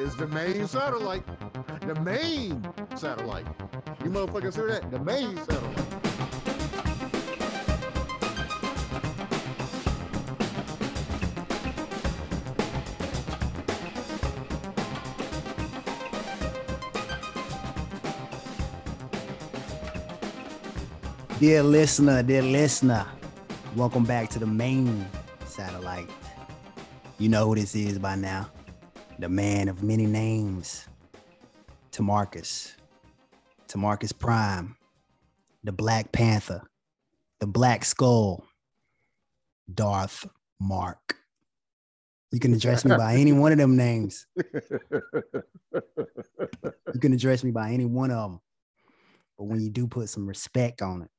is the main satellite. The main satellite. You motherfuckers hear that? The main satellite. Dear listener, dear listener, welcome back to the main. You know who this is by now. The man of many names, Tamarcus. Tamarcus Prime, the Black Panther, the Black Skull, Darth Mark. You can address me by any one of them names. You can address me by any one of them. But when you do put some respect on it,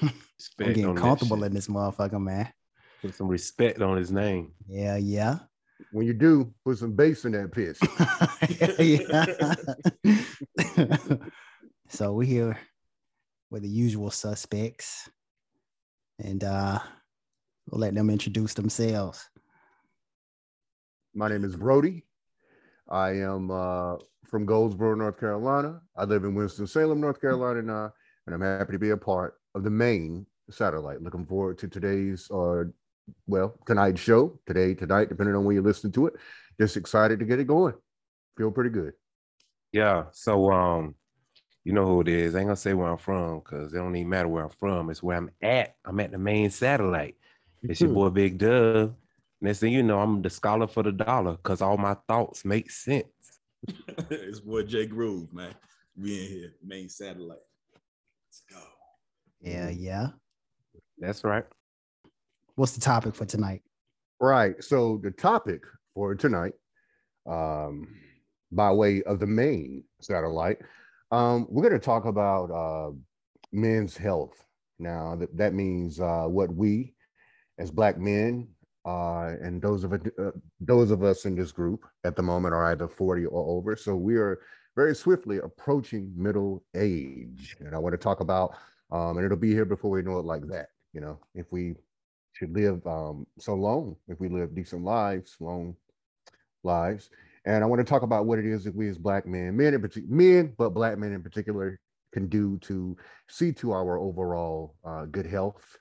I'm getting comfortable in this motherfucker, man. Put some respect on his name. Yeah, yeah. when you do, put some bass in that piss. so we're here with the usual suspects. And uh we'll let them introduce themselves. My name is Brody. I am uh, from Goldsboro, North Carolina. I live in Winston-Salem, North Carolina now, and I'm happy to be a part of the main satellite. Looking forward to today's, uh, well, tonight's show, today, tonight, depending on when you listen to it. Just excited to get it going. Feel pretty good. Yeah. So um, you know who it is. I ain't gonna say where I'm from because it don't even matter where I'm from. It's where I'm at. I'm at the main satellite. It's your boy Big Dub. Next thing you know, I'm the scholar for the dollar because all my thoughts make sense. it's boy Jay Groove, man. We in here, main satellite. Let's go. Yeah, yeah. That's right. What's the topic for tonight? Right. So the topic for tonight, um, by way of the main satellite, um, we're going to talk about uh, men's health. Now that that means uh, what we, as black men, uh, and those of uh, those of us in this group at the moment are either forty or over. So we are very swiftly approaching middle age, and I want to talk about, um, and it'll be here before we know it like that. You know, if we should live um, so long, if we live decent lives, long lives. And I want to talk about what it is that we as black men, men in particular, men, but black men in particular, can do to see to our overall uh, good health.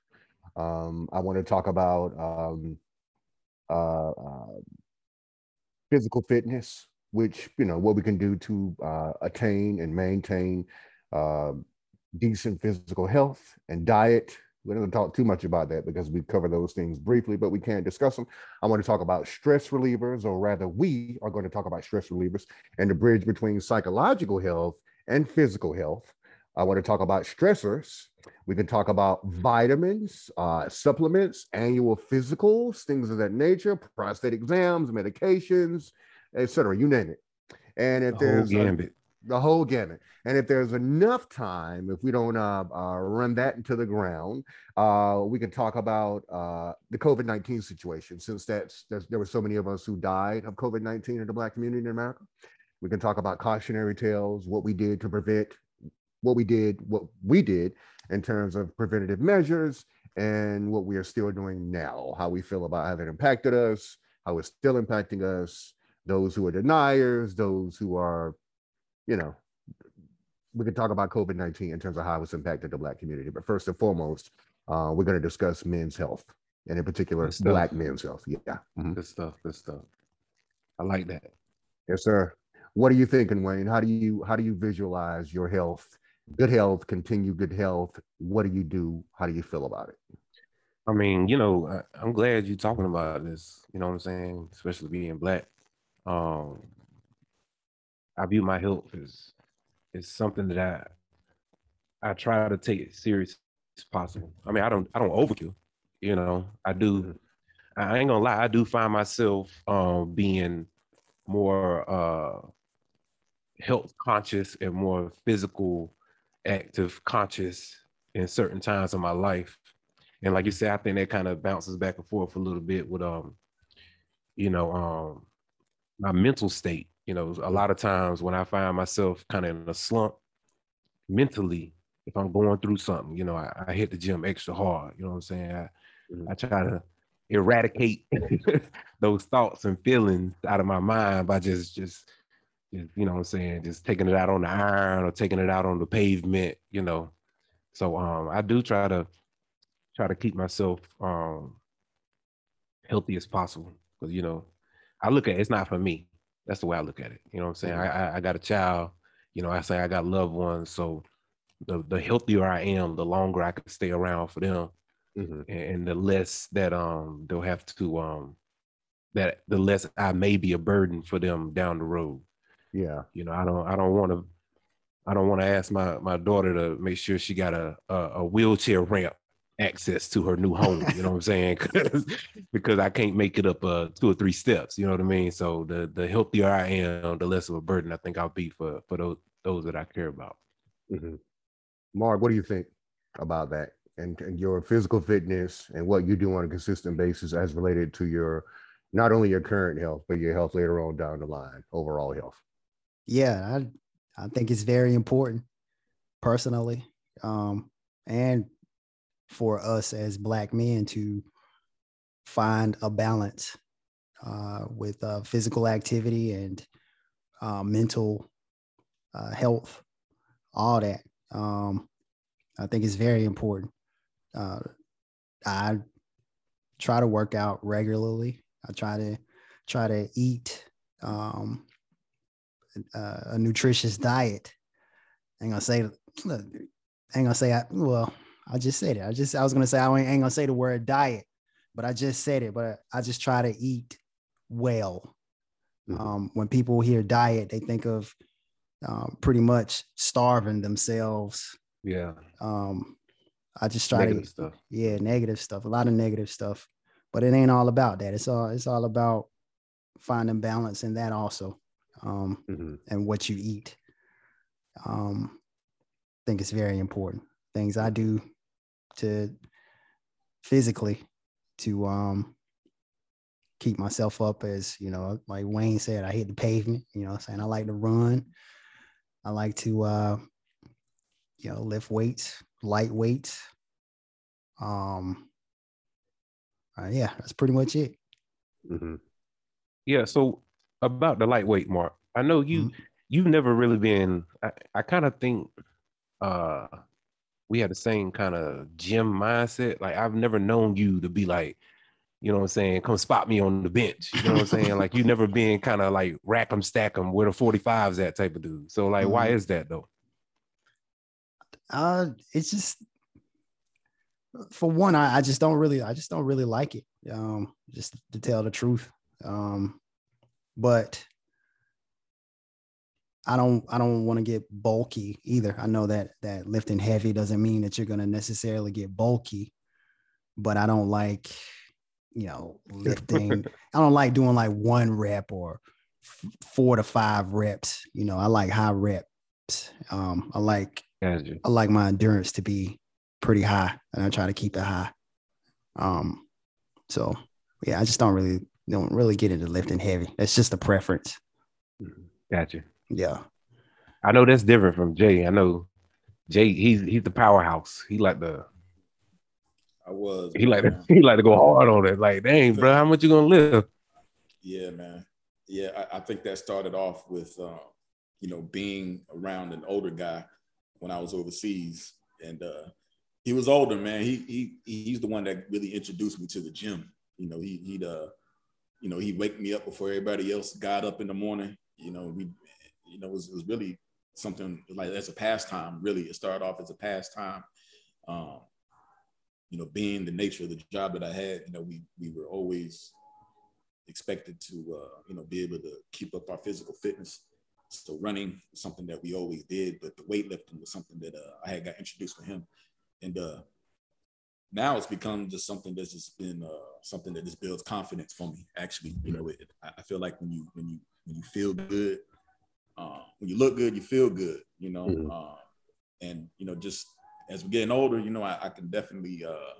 Um, I want to talk about um, uh, uh, physical fitness, which you know what we can do to uh, attain and maintain uh, decent physical health and diet. We're not going to talk too much about that because we cover those things briefly, but we can't discuss them. I want to talk about stress relievers, or rather, we are going to talk about stress relievers and the bridge between psychological health and physical health. I want to talk about stressors. We can talk about vitamins, uh, supplements, annual physicals, things of that nature, prostate exams, medications, etc. You name it. And if The there's a-. the whole gamut. And if there's enough time, if we don't uh, uh, run that into the ground, uh, we can talk about uh, the COVID 19 situation, since that's, that's, there were so many of us who died of COVID 19 in the Black community in America. We can talk about cautionary tales, what we did to prevent, what we did, what we did in terms of preventative measures, and what we are still doing now, how we feel about how it impacted us, how it's still impacting us, those who are deniers, those who are you know, we can talk about COVID 19 in terms of how it's impacted the Black community. But first and foremost, uh, we're going to discuss men's health and in particular, Black men's health. Yeah. Mhm. Good stuff. Good stuff. I like that. Yes, sir. What are you thinking, Wayne? How do you how do you visualize your health, good health, continue good health? What do you do? How do you feel about it? I mean, you know, I, I'm glad you're talking about this. You know what I'm saying? Especially being black. Um, I view my health as is something that I I try to take it serious as possible. I mean, I don't I don't overkill. You know, I do. I ain't gonna lie. I do find myself um, being more uh, health conscious and more physical, active conscious in certain times of my life. And like you said, I think that kind of bounces back and forth a little bit with um, you know, um my mental state. You know, a lot of times when I find myself kind of in a slump mentally, if I'm going through something, you know, I, I hit the gym extra hard. You know what I'm saying? I, Mhm. I try to eradicate those thoughts and feelings out of my mind by just just just you know what I'm saying just taking it out on the iron or taking it out on the pavement you know so um I do try to try to keep myself um healthy as possible because you know I look at it, it's not for me that's the way I look at it you know what I'm saying I, I I got a child you know I say I got loved ones so the the healthier I am the longer I can stay around for them Mhm. and the less that um they'll have to um that the less I may be a burden for them down the road. Yeah. You know, I don't I don't want to I don't want to ask my my daughter to make sure she got a, a a wheelchair ramp access to her new home. You know what I'm saying? because I can't make it up uh two or three steps. You know what I mean? So the the healthier I am, the less of a burden I think I'll be for for those those that I care about. Mhm. Mark, what do you think about that and, and your physical fitness and what you do on a consistent basis as related to your not only your current health, but your health later on down the line, overall health? yeah i i think it's very important personally um and for us as black men to find a balance uh with uh physical activity and uh mental uh health all that. Um i think it's very important. Uh i try to work out regularly. I try to try to eat um a nutritious diet. I ain't gonna say, look, I ain't gonna say, I, well, I just said it. I just, I was gonna say, I ain't gonna say the word diet, but I just said it. But I just try to eat well. Mhm. Um, when people hear diet, they think of um, pretty much starving themselves. Yeah. Um, I just try Negative to, stuff. yeah, negative stuff, a lot of negative stuff. But it ain't all about that. It's all, it's all about finding balance in that also. Um, Mhm. and what you eat. Um, I think it's very important. Things I do to physically to um keep myself up as you know, like Wayne said, I hit the pavement, you know I'm saying? I like to run. I like to uh you know lift weights, light weights. Um uh, yeah, that's pretty much it. Mhm. Yeah. So about the lightweight mark, I know you Mhm. you've never really been. I, I kind of think uh we had the same kind of gym mindset. Like I've never known you to be like, you know what I'm saying, come spot me on the bench. You know what I'm saying? Like you never been kind of like rack 'em, stack 'em, where the 45s that type of dude. So like, why Mhm. is that though? Uh, it's just for one, I, I just don't really, I just don't really like it. Um, just to tell the truth. Um, but I don't, I don't want to get bulky either. I know that that lifting heavy doesn't mean that you're gonna necessarily get bulky, but I don't like, you know, lifting. I don't like doing like one rep or f- four to five reps. You know, I like high reps. Um, I like Gotcha. I like my endurance to be pretty high, and I try to keep it high. Um, so yeah, I just don't really don't really get into lifting heavy. That's just a preference. Gotcha. Yeah, I know that's different from Jay. I know Jay, he's he's the powerhouse. He like the I was. he like to, he like to go hard on it. Like, dang, bro, how much you gonna live? Yeah, man. Yeah, I, I think that started off with, uh, you know, being around an older guy when I was overseas, and uh, he was older, man. He he he's the one that really introduced me to the gym. You know, he he'd uh, you know, he'd wake me up before everybody else got up in the morning. You know, we, you know, it was, it was really something like as a pastime. Really, it started off as a pastime. Um, you know, being the nature of the job that I had, you know, we we were always expected to uh, you know be able to keep up our physical fitness. So running was something that we always did, but the weightlifting was something that uh, I had got introduced with him, and uh, now it's become just something that's just been uh, something that just builds confidence for me. Actually, you know, it, I I feel like when you when you when you feel good, uh, when you look good, you feel good. You know, Mhm. uh, and you know, just as we're getting older, you know, I, I can definitely. Uh,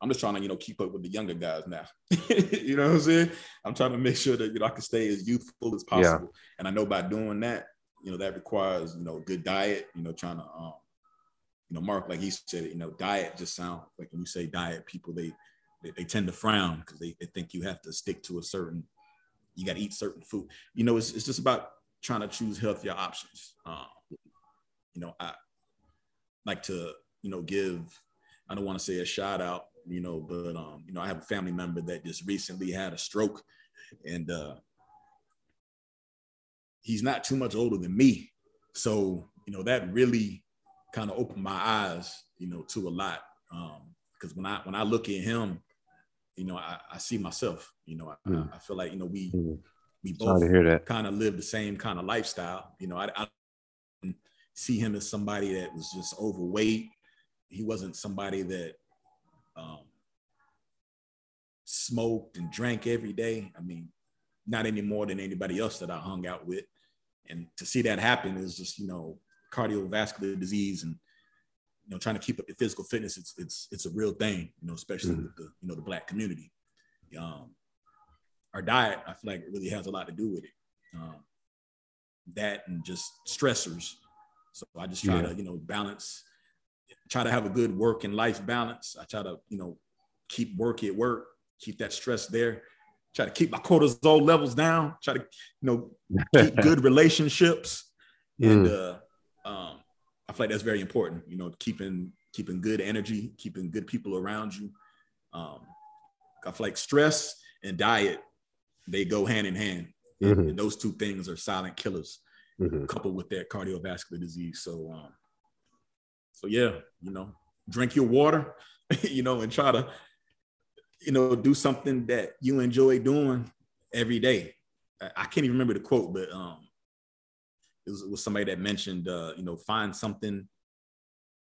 I'm just trying to, you know, keep up with the younger guys now. you know what I'm saying? I'm trying to make sure that you know I can stay as youthful as Yeah. possible. And I know by doing that, you know, that requires, you know, good diet, you know, trying to um, you know, Mark, like he said, you know, diet just sounds like when you say diet, people they they, they tend to frown because they, they think you have to stick to a certain, you got to eat certain food. You know, it's, it's just about trying to choose healthier options. Um, you know, I like to, you know, give, I don't want to say a shout out, you know, but, um, you know, I have a family member that just recently had a stroke and uh, he's not too much older than me. So, you know, that really kind of opened my eyes, you know, to a lot. Because um, when I when I look at him, you know, I, I see myself. You know, I, mm. I, feel like you know we mm. We both kind of live the same kind of lifestyle. You know, I, I see him as somebody that was just overweight. He wasn't somebody that um, smoked and drank every day. I mean, not any more than anybody else that I hung out with. And to see that happen is just, you know, cardiovascular disease and you know trying to keep up your physical fitness it's it's it's a real thing you know especially mm-hmm. with the you know the black community um our diet i feel like it really has a lot to do with it um that and just stressors so i just try yeah. to you know balance try to have a good work and life balance i try to you know keep work at work keep that stress there try to keep my cortisol levels down try to you know keep good relationships and mm. uh um, I feel like that's very important. You know, keeping keeping good energy, keeping good people around you. Um, I feel like stress and diet they go hand in hand, mm-hmm. and those two things are silent killers, mm-hmm. coupled with that cardiovascular disease. So, um, so yeah, you know, drink your water, you know, and try to, you know, do something that you enjoy doing every day. I, I can't even remember the quote, but um, it was, it was somebody that mentioned, uh, you know, find something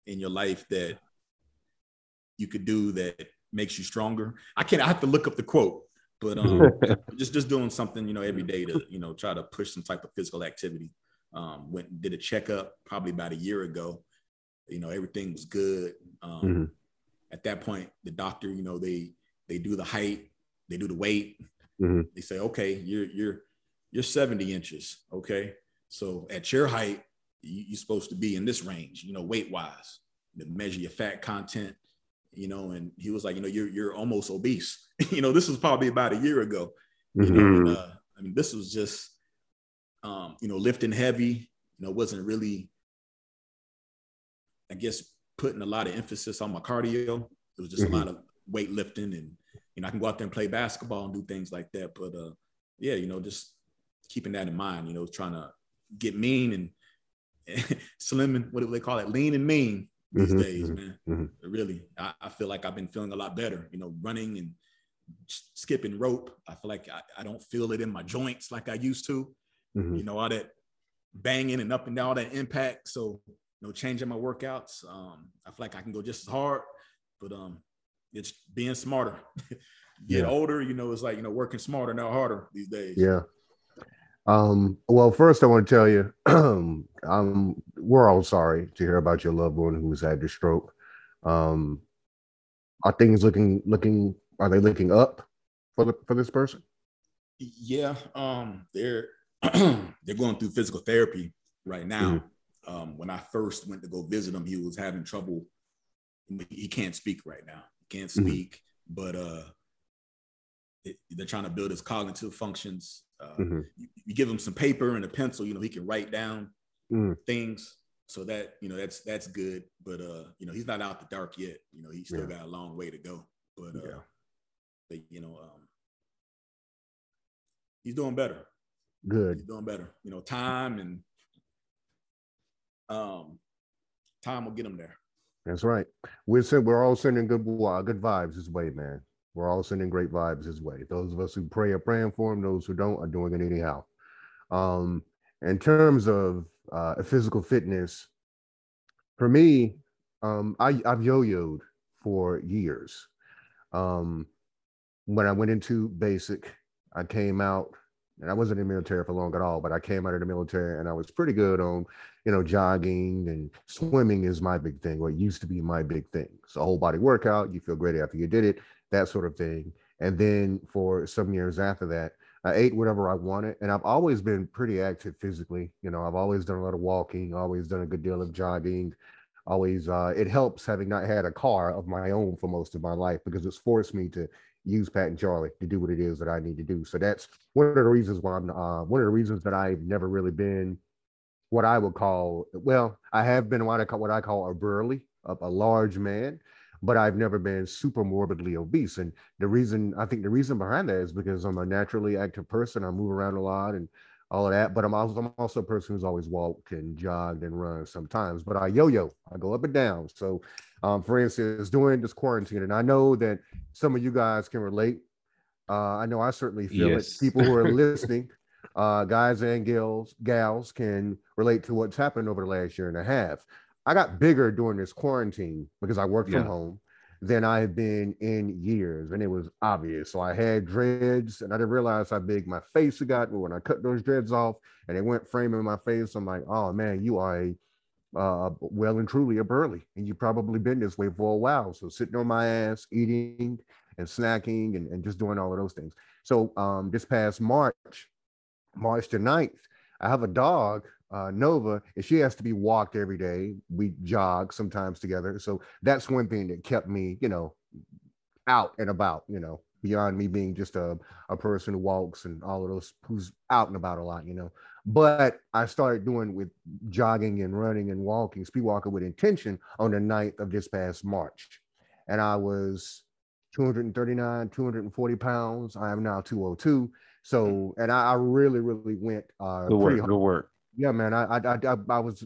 in your life that you could do that makes you stronger. I can't. I have to look up the quote, but um, just just doing something, you know, every day to you know try to push some type of physical activity. Um, went did a checkup probably about a year ago. You know, everything was good. Um, mm-hmm. At that point, the doctor, you know, they they do the height, they do the weight. Mm-hmm. They say, okay, you're you're you're 70 inches. Okay, so at your height, you, are supposed to be in this range, you know, weight wise, to measure your fat content, you know. And he was like, you know, you're you're almost obese. you know, this was probably about a year ago. You mm-hmm. know, and, uh, I mean, this was just, um, you know, lifting heavy. You know, wasn't really, I guess, putting a lot of emphasis on my cardio. It was just mm-hmm. a lot of weightlifting, and you know, I can go out there and play basketball and do things like that. But uh, yeah, you know, just keeping that in mind. You know, trying to get mean and slim and what do they call it? Lean and mean these mm-hmm, days, mm-hmm, man. Mm-hmm. Really, I, I, feel like I've been feeling a lot better. You know, running and skipping rope. I feel like I, I don't feel it in my joints like I used to. Mm-hmm. You know, all that banging and up and down, all that impact. So, you know, changing my workouts. Um, I feel like I can go just as hard, but um, it's being smarter. Get yeah. older, you know, it's like you know, working smarter, not harder these days. Yeah, um, well, first I want to tell you, um, we're all sorry to hear about your loved one who's had the stroke. Um, are things looking looking are they looking up for the for this person? Yeah, um, they're they're going through physical therapy right now. Mm-hmm. Um, when I first went to go visit him, he was having trouble. He can't speak right now. He can't mm-hmm. speak, mm-hmm. but uh, it, they're trying to build his cognitive functions uh, mm-hmm. you, you, give him some paper and a pencil, you know, he can write down mm. things. So that you know, that's that's good. But uh, you know, he's not out the dark yet. You know, he's still yeah. got a long way to go. But uh, yeah. but you know, um, he's doing better. Good. He's doing better. You know, time and um, time will get him there. That's right. We're we're all sending good good vibes his way, man. We're all sending great vibes his way. Those of us who pray are praying for him. Those who don't are doing it anyhow. Um, in terms of uh, physical fitness, for me, um, I, I've yo-yoed for years. Um, when I went into basic, I came out, and I wasn't in the military for long at all, but I came out of the military and I was pretty good on, you know, jogging and swimming is my big thing, or it used to be my big thing. So whole body workout, you feel great after you did it that sort of thing. And then for some years after that, I ate whatever I wanted. And I've always been pretty active physically. You know, I've always done a lot of walking, always done a good deal of jogging. always uh, it helps having not had a car of my own for most of my life because it's forced me to use Pat and Charlie to do what it is that I need to do. So that's one of the reasons why I'm uh, one of the reasons that I've never really been what I would call well, I have been what I call what I call a burly, a, a large man, but I've never been super morbidly obese. And the reason I think the reason behind that is because I'm a naturally active person. I move around a lot and all of that. But I'm also I'm also a person who's always walked and jogged and run sometimes. But I yo-yo, I go up and down. So um, for instance, during this quarantine, and I know that some of you guys can relate. Uh, I know I certainly feel yes. it. People who are listening, uh, guys and gals, gals can relate to what's happened over the last year and a half. I got bigger during this quarantine because I worked yeah. from home than I have been in years, and it was obvious. So I had dreads, and I didn't realize how big my face had gotten when I cut those dreads off, and it went framing my face. I'm like, oh man, you are a uh, well and truly a burly, and you've probably been this way for a while. So sitting on my ass, eating and snacking, and, and just doing all of those things. So um, this past March, March the 9th, I have a dog uh, Nova, and she has to be walked every day. We jog sometimes together. So that's one thing that kept me, you know, out and about, you know, beyond me being just a, a person who walks and all of those who's out and about a lot, you know. But I started doing with jogging and running and walking, speed walking with intention on the 9th of this past March. And I was 239, 240 pounds. I am now 202. So, and I, I really, really went uh, good work, good work yeah, man. I, I, I, I was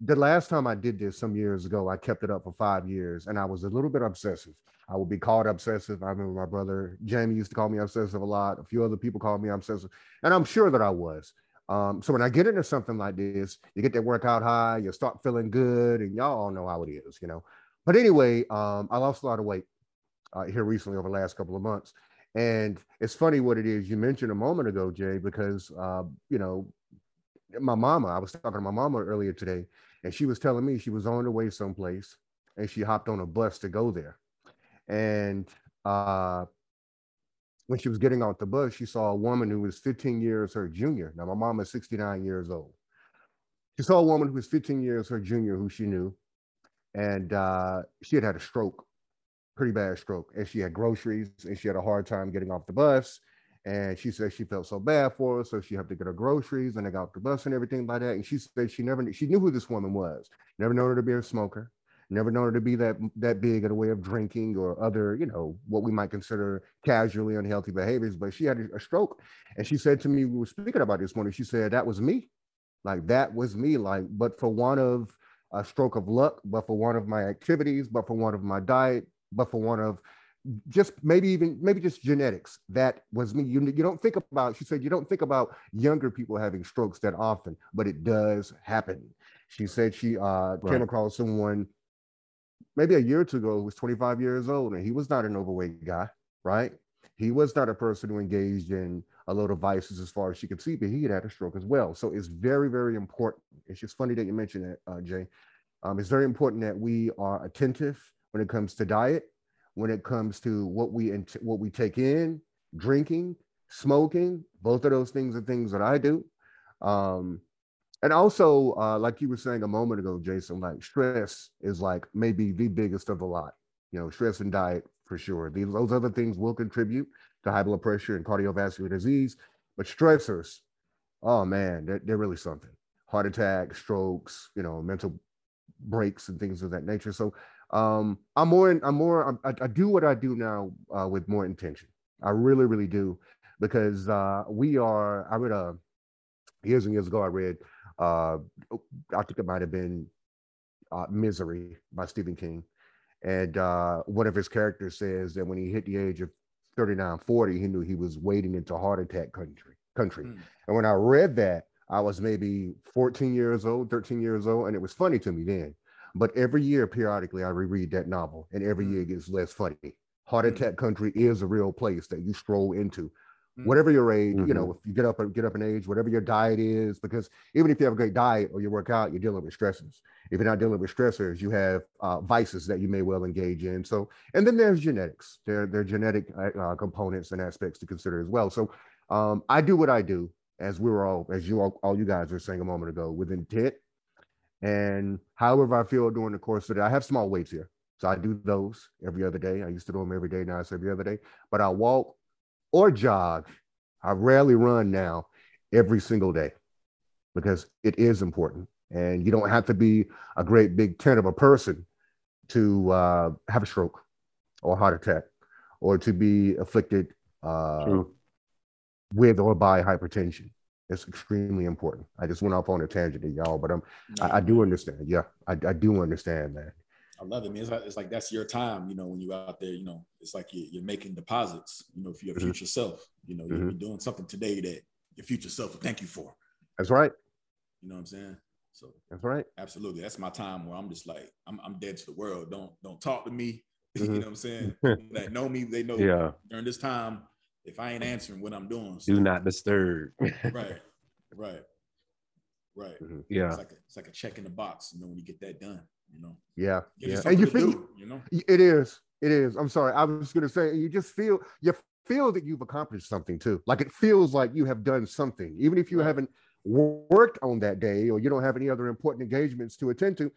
the last time I did this some years ago. I kept it up for five years, and I was a little bit obsessive. I would be called obsessive. I remember my brother Jamie used to call me obsessive a lot. A few other people called me obsessive, and I'm sure that I was. Um, so when I get into something like this, you get that workout high, you start feeling good, and y'all all know how it is, you know. But anyway, um, I lost a lot of weight uh, here recently over the last couple of months, and it's funny what it is you mentioned a moment ago, Jay, because uh, you know my mama, I was talking to my mama earlier today, and she was telling me she was on the way someplace and she hopped on a bus to go there. And uh, when she was getting off the bus, she saw a woman who was 15 years her junior. Now, my mom is 69 years old. She saw a woman who was 15 years her junior who she knew, and uh, she had had a stroke, pretty bad stroke, and she had groceries and she had a hard time getting off the bus and she said she felt so bad for her, so she had to get her groceries and they got the bus and everything like that. And she said she never she knew who this woman was. Never known her to be a smoker. Never known her to be that that big in a way of drinking or other, you know, what we might consider casually unhealthy behaviors. But she had a stroke, and she said to me, we were speaking about this morning. She said that was me, like that was me. Like, but for one of a stroke of luck, but for one of my activities, but for one of my diet, but for one of just maybe even maybe just genetics that was me. You, you don't think about she said you don't think about younger people having strokes that often but it does happen. She said she uh, right. came across someone maybe a year or two ago who was 25 years old and he was not an overweight guy right? He was not a person who engaged in a load of vices as far as she could see but he had had a stroke as well. So it's very very important. It's just funny that you mentioned that uh, jay. Um, it's very important that we are attentive when it comes to diet when it comes to what we what we take in, drinking, smoking. Both of those things are things that I do. Um, and also, uh, like you were saying a moment ago, Jason, like stress is like maybe the biggest of the lot. You know, stress and diet for sure. These those other things will contribute to high blood pressure and cardiovascular disease, but stressors, oh man, they're, they're really something. Heart attack, strokes, you know, mental breaks and things of that nature. So um, I'm more, in, I'm more, I, I, do what I do now uh, with more intention. I really, really do, because uh, we are. I read a years and years ago. I read, uh, I think it might have been uh, "Misery" by Stephen King, and uh, one of his characters says that when he hit the age of 39, 40, he knew he was wading into heart attack country. Country, mm. and when I read that, I was maybe 14 years old, 13 years old, and it was funny to me then but every year, periodically, I reread that novel, and every year it mm. gets less funny. Heart mm. Attack Country is a real place that you stroll into. Mm. Whatever your age, mm-hmm. you know, mm-hmm. if you get up and get up in age, whatever your diet is, because even if you have a great diet or you work out, you're dealing with stressors. If you're not dealing with stressors, you have uh, vices that you may well engage in. So, and then there's genetics. There, there are genetic uh, uh, components and aspects to consider as well. So, um, I do what I do, as we were all, as you all, all you guys were saying a moment ago, with intent And however I feel during the course of the day, I have small weights here. So I do those every other day. I used to do them every day. Now it's every other day. But I walk or jog. I rarely run now every single day because it is important. And you don't have to be a great big tent of a person to uh, have a stroke or a heart attack or to be afflicted uh, with or by hypertension. It's extremely important. I just went off on a tangent, to y'all, but I'm, I, I, do understand. Yeah, I, I do understand that. I love it, man. It's like, it's like, that's your time, you know, when you're out there, you know, it's like you're, you're making deposits, you know, for your mm-hmm. future self. You know, mm-hmm. you're doing something today that your future self will thank you for. That's right. You know what I'm saying? So that's right. Absolutely. That's my time where I'm just like, I'm, I'm dead to the world. Don't don't talk to me. Mm-hmm. you know what I'm saying? that know me, they know yeah. during this time, if I ain't answering what I'm doing. So. Do not disturb. right. Right. Right. Mm-hmm. Yeah. It's like a, it's like a check in the box, you know, when you get that done, you know. Yeah. yeah. And you feel do, you know it is. It is. I'm sorry. I was gonna say you just feel you feel that you've accomplished something too. Like it feels like you have done something, even if you right. haven't worked on that day or you don't have any other important engagements to attend to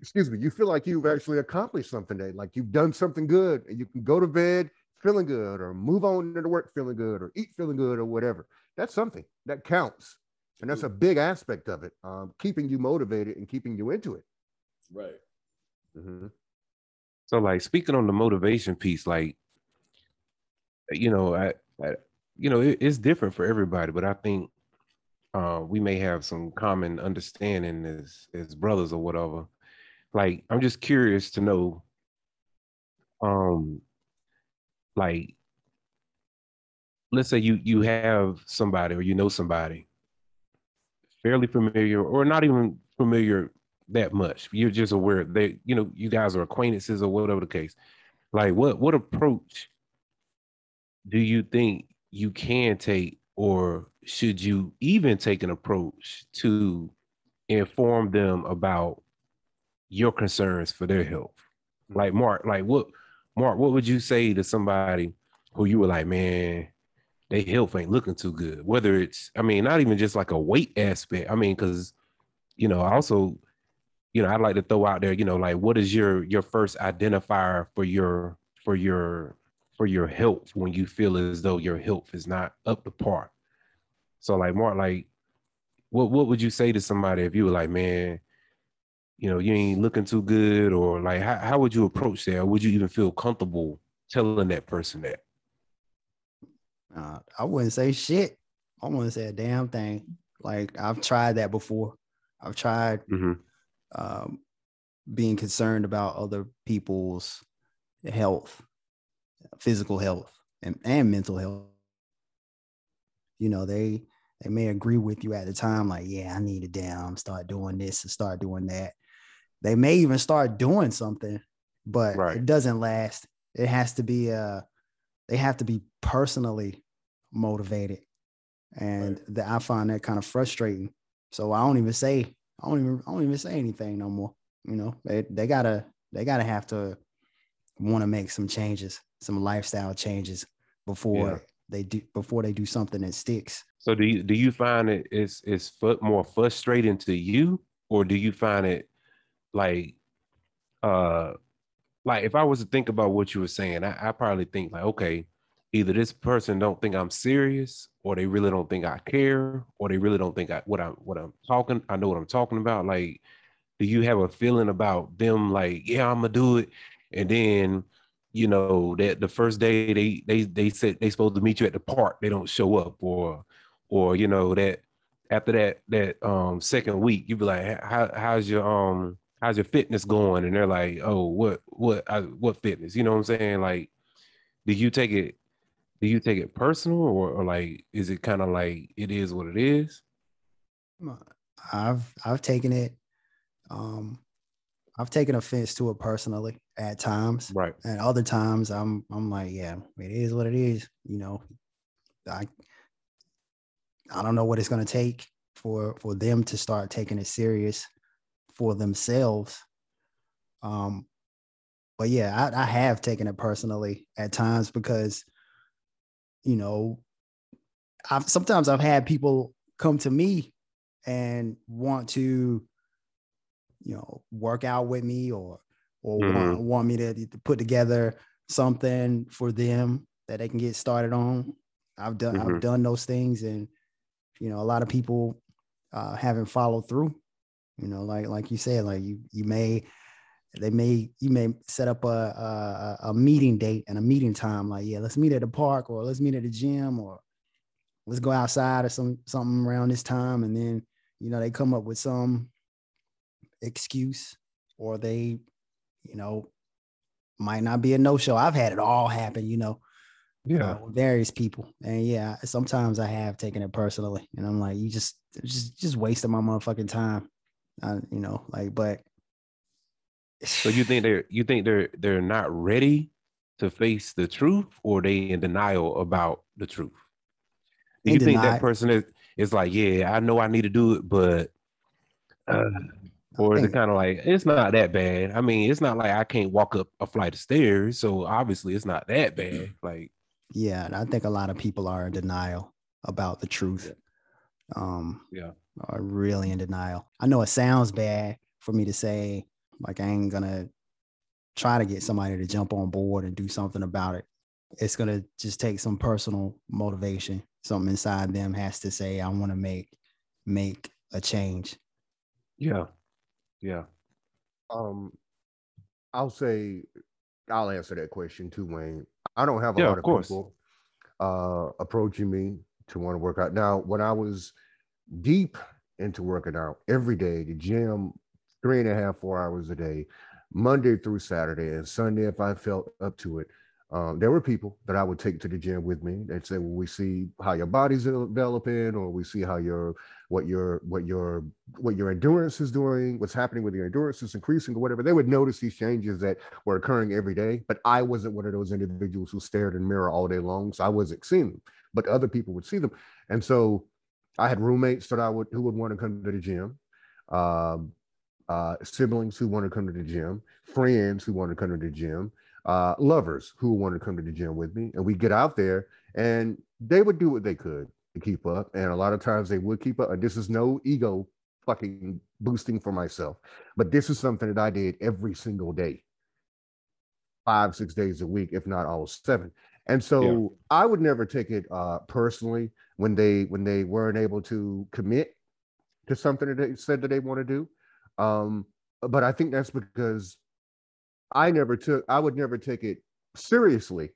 excuse me you feel like you've actually accomplished something today like you've done something good and you can go to bed feeling good or move on to work feeling good or eat feeling good or whatever that's something that counts and that's a big aspect of it um, keeping you motivated and keeping you into it right mm-hmm. so like speaking on the motivation piece like you know i, I you know it, it's different for everybody but i think uh, we may have some common understanding as as brothers or whatever. Like, I'm just curious to know, um, like, let's say you you have somebody or you know somebody fairly familiar or not even familiar that much. You're just aware they, you know, you guys are acquaintances or whatever the case. Like, what what approach do you think you can take or should you even take an approach to inform them about your concerns for their health? Like Mark, like what Mark, what would you say to somebody who you were like, man, their health ain't looking too good? Whether it's, I mean, not even just like a weight aspect. I mean, because you know, I also, you know, I'd like to throw out there, you know, like what is your your first identifier for your for your for your health when you feel as though your health is not up to par. So like Mark, like what what would you say to somebody if you were like, man, you know, you ain't looking too good, or like how, how would you approach that? Or would you even feel comfortable telling that person that? Uh, I wouldn't say shit. I wouldn't say a damn thing. Like I've tried that before. I've tried mm-hmm. um, being concerned about other people's health physical health and, and mental health. You know, they they may agree with you at the time, like, yeah, I need to damn start doing this and start doing that. They may even start doing something, but right. it doesn't last. It has to be uh they have to be personally motivated. And right. that I find that kind of frustrating. So I don't even say, I don't even I don't even say anything no more. You know, they they gotta they gotta have to want to make some changes some lifestyle changes before yeah. they do before they do something that sticks. So do you do you find it is is more frustrating to you, or do you find it like uh like if I was to think about what you were saying, I, I probably think like, okay, either this person don't think I'm serious, or they really don't think I care, or they really don't think I what I'm what I'm talking. I know what I'm talking about. Like, do you have a feeling about them? Like, yeah, I'm gonna do it, and then you know that the first day they they they said they supposed to meet you at the park they don't show up or or you know that after that that um second week you be like how how's your um how's your fitness going and they're like oh what what I, what fitness you know what i'm saying like do you take it do you take it personal or, or like is it kind of like it is what it is i've i've taken it um I've taken offense to it personally at times. Right. And other times I'm I'm like, yeah, it is what it is. You know, I I don't know what it's gonna take for for them to start taking it serious for themselves. Um, but yeah, I, I have taken it personally at times because, you know, I've sometimes I've had people come to me and want to you know, work out with me or or Mhm. want, want me to, to put together something for them that they can get started on. I've done I've Mhm. done those things, and you know, a lot of people uh, haven't followed through. You know, like like you said, like you you may they may you may set up a, a a- meeting date and a meeting time. Like, yeah, let's meet at the park or let's meet at the gym or let's go outside or some something around this time. And then you know they come up with some excuse or they, you know, might not be a no show. I've had it all happen. You know, Yeah. uh, with various people. And yeah, sometimes I have taken it personally, and I'm like, you just just just wasting my motherfucking time. Uh, you know, like, but So you think they're you think they're they're not ready to face the truth, or they in denial about the truth? Do you think that person is is like, yeah, I know I need to do it, but uh, or is it kind of like it's not that bad? I mean, it's not like I can't walk up a flight of stairs, so obviously it's not that bad. Like, yeah, and I think a lot of people are in denial about the truth. Um, Yeah. Are really in denial. I know it sounds bad for me to say, like, I ain't gonna try to get somebody to jump on board and do something about it. It's gonna just take some personal motivation. Something inside them has to say, I want to make make a change. yeah, yeah, Um, I'll say I'll answer that question too, Wayne. I don't have a Yeah, lot of of course. people uh approaching me to want to work out. Now, when I was deep into working out every day, the gym, three and a half, four hours a day, Monday through Saturday, and Sunday if I felt up to it. Um, there were people that I would take to the gym with me. They'd say, "Well, we see how your body's developing, or we see how your what your what your what your endurance is doing, what's happening with your endurance is increasing, or whatever." They would notice these changes that were occurring every day. But I wasn't one of those individuals who stared in the mirror all day long, so I wasn't seeing them. But other people would see them, and so I had roommates that I would who would want to come to the gym. Um, uh, siblings who want to come to the gym, friends who want to come to the gym, uh, lovers who want to come to the gym with me, and we get out there, and they would do what they could to keep up, and a lot of times they would keep up. And this is no ego fucking boosting for myself, but this is something that I did every single day, five six days a week, if not all seven. And so I would never take it uh, personally when they when they weren't able to commit to something that they said that they want to do. Um, but I think that's because I never took I would never take it seriously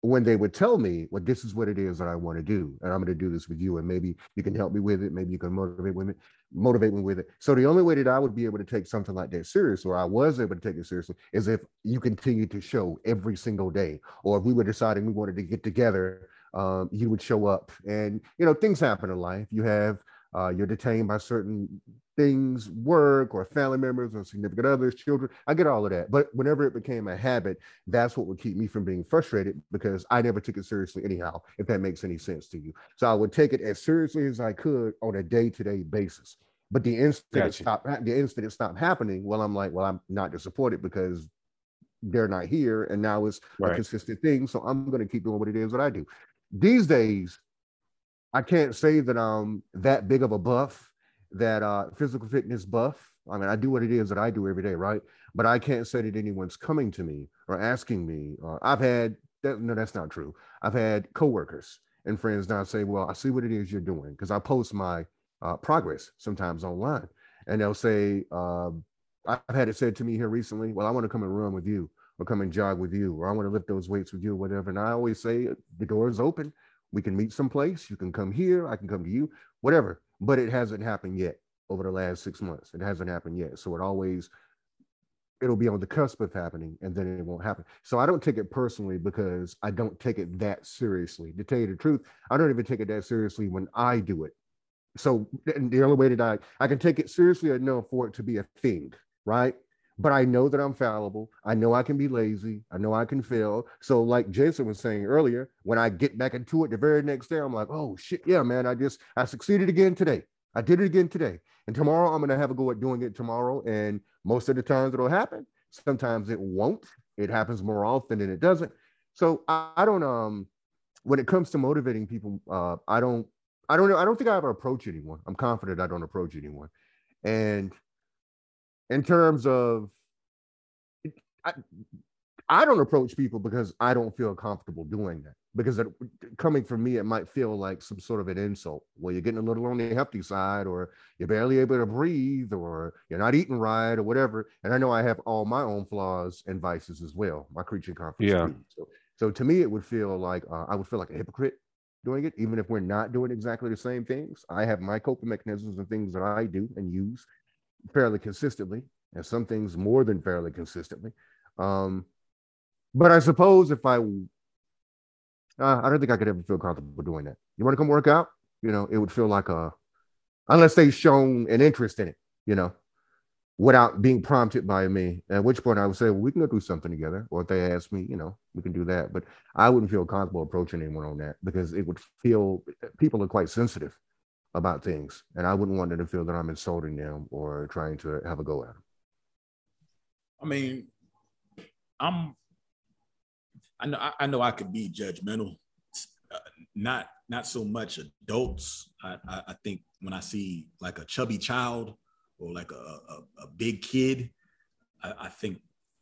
when they would tell me, well, this is what it is that I want to do, and I'm going to do this with you, and maybe you can help me with it, maybe you can motivate me, motivate me with it. So the only way that I would be able to take something like that serious, or I was able to take it seriously, is if you continue to show every single day, or if we were deciding we wanted to get together, um, you would show up, and you know things happen in life. You have uh, you're detained by certain things, work or family members or significant others, children. I get all of that. But whenever it became a habit, that's what would keep me from being frustrated because I never took it seriously anyhow, if that makes any sense to you. So I would take it as seriously as I could on a day-to-day basis. But the instant it stopped, the instant it stopped happening, well, I'm like, well, I'm not disappointed because they're not here, and now it's a consistent thing. So I'm going to keep doing what it is that I do. These days, I can't say that I'm that big of a buff, that uh, physical fitness buff. I mean, I do what it is that I do every day, right? But I can't say that anyone's coming to me or asking me. Or I've had that. No, that's not true. I've had coworkers and friends now say, "Well, I see what it is you're doing," because I post my uh, progress sometimes online, and they'll say, um, "I've had it said to me here recently. Well, I want to come and run with you." Or come and jog with you, or I want to lift those weights with you, or whatever. And I always say uh, the door is open we can meet someplace. You can come here. I can come to you, whatever. But it hasn't happened yet over the last six months. It hasn't happened yet. So it always, it'll be on the cusp of happening and then it won't happen. So I don't take it personally because I don't take it that seriously. To tell you the truth, I don't even take it that seriously when I do it. So the only way that I, I can take it seriously enough for it to be a thing, right? But I know that I'm fallible. I know I can be lazy. I know I can fail. So, like Jason was saying earlier, when I get back into it the very next day, I'm like, oh shit, yeah, man, I just I succeeded again today. I did it again today. And tomorrow I'm gonna have a go at doing it tomorrow. And most of the times it'll happen. Sometimes it won't. It happens more often than it doesn't. So I, I don't um when it comes to motivating people, uh, I don't I don't know. I don't think I ever approach anyone. I'm confident I don't approach anyone. And in terms of I, I don't approach people because I don't feel comfortable doing that. Because it, coming from me, it might feel like some sort of an insult. Well, you're getting a little on the hefty side, or you're barely able to breathe, or you're not eating right, or whatever. And I know I have all my own flaws and vices as well. My creature confidence. Yeah. too. So, so to me, it would feel like uh, I would feel like a hypocrite doing it, even if we're not doing exactly the same things. I have my coping mechanisms and things that I do and use fairly consistently, and some things more than fairly consistently. Um, but I suppose if I, uh, I don't think I could ever feel comfortable doing that. You want to come work out? You know, it would feel like a, unless they've shown an interest in it, you know, without being prompted by me. At which point I would say, well, we can go do something together. Or if they ask me, you know, we can do that. But I wouldn't feel comfortable approaching anyone on that because it would feel people are quite sensitive about things, and I wouldn't want them to feel that I'm insulting them or trying to have a go at them. I mean, I'm. I know. I- I know. I could be judgmental. Uh, not not so much adults. I, I I think when I see like a chubby child or like a a, a big kid, I, I think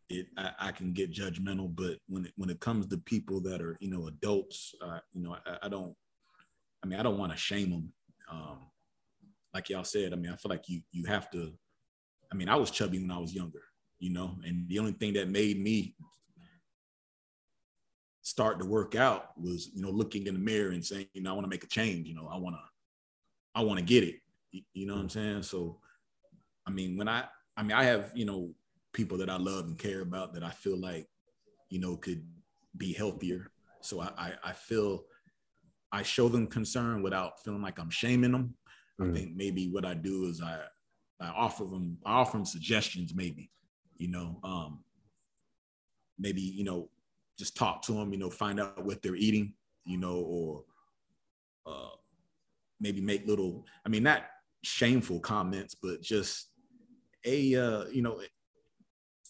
it. I, I can get judgmental. But when it when it comes to people that are you know adults, uh, you know, I, I don't. I mean, I don't want to shame them. Um, like y'all said, I mean, I feel like you you have to. I mean, I was chubby when I was younger you know and the only thing that made me start to work out was you know looking in the mirror and saying you know i want to make a change you know i want to i want to get it you, know what i'm saying so i mean when i i mean i have you know people that i love and care about that i feel like you know could be healthier so i i, I feel i show them concern without feeling like i'm shaming them i Mm. think maybe what i do is i i offer them i offer them suggestions maybe you know um maybe you know just talk to them you know find out what they're eating you know or uh maybe make little i mean not shameful comments but just a uh you know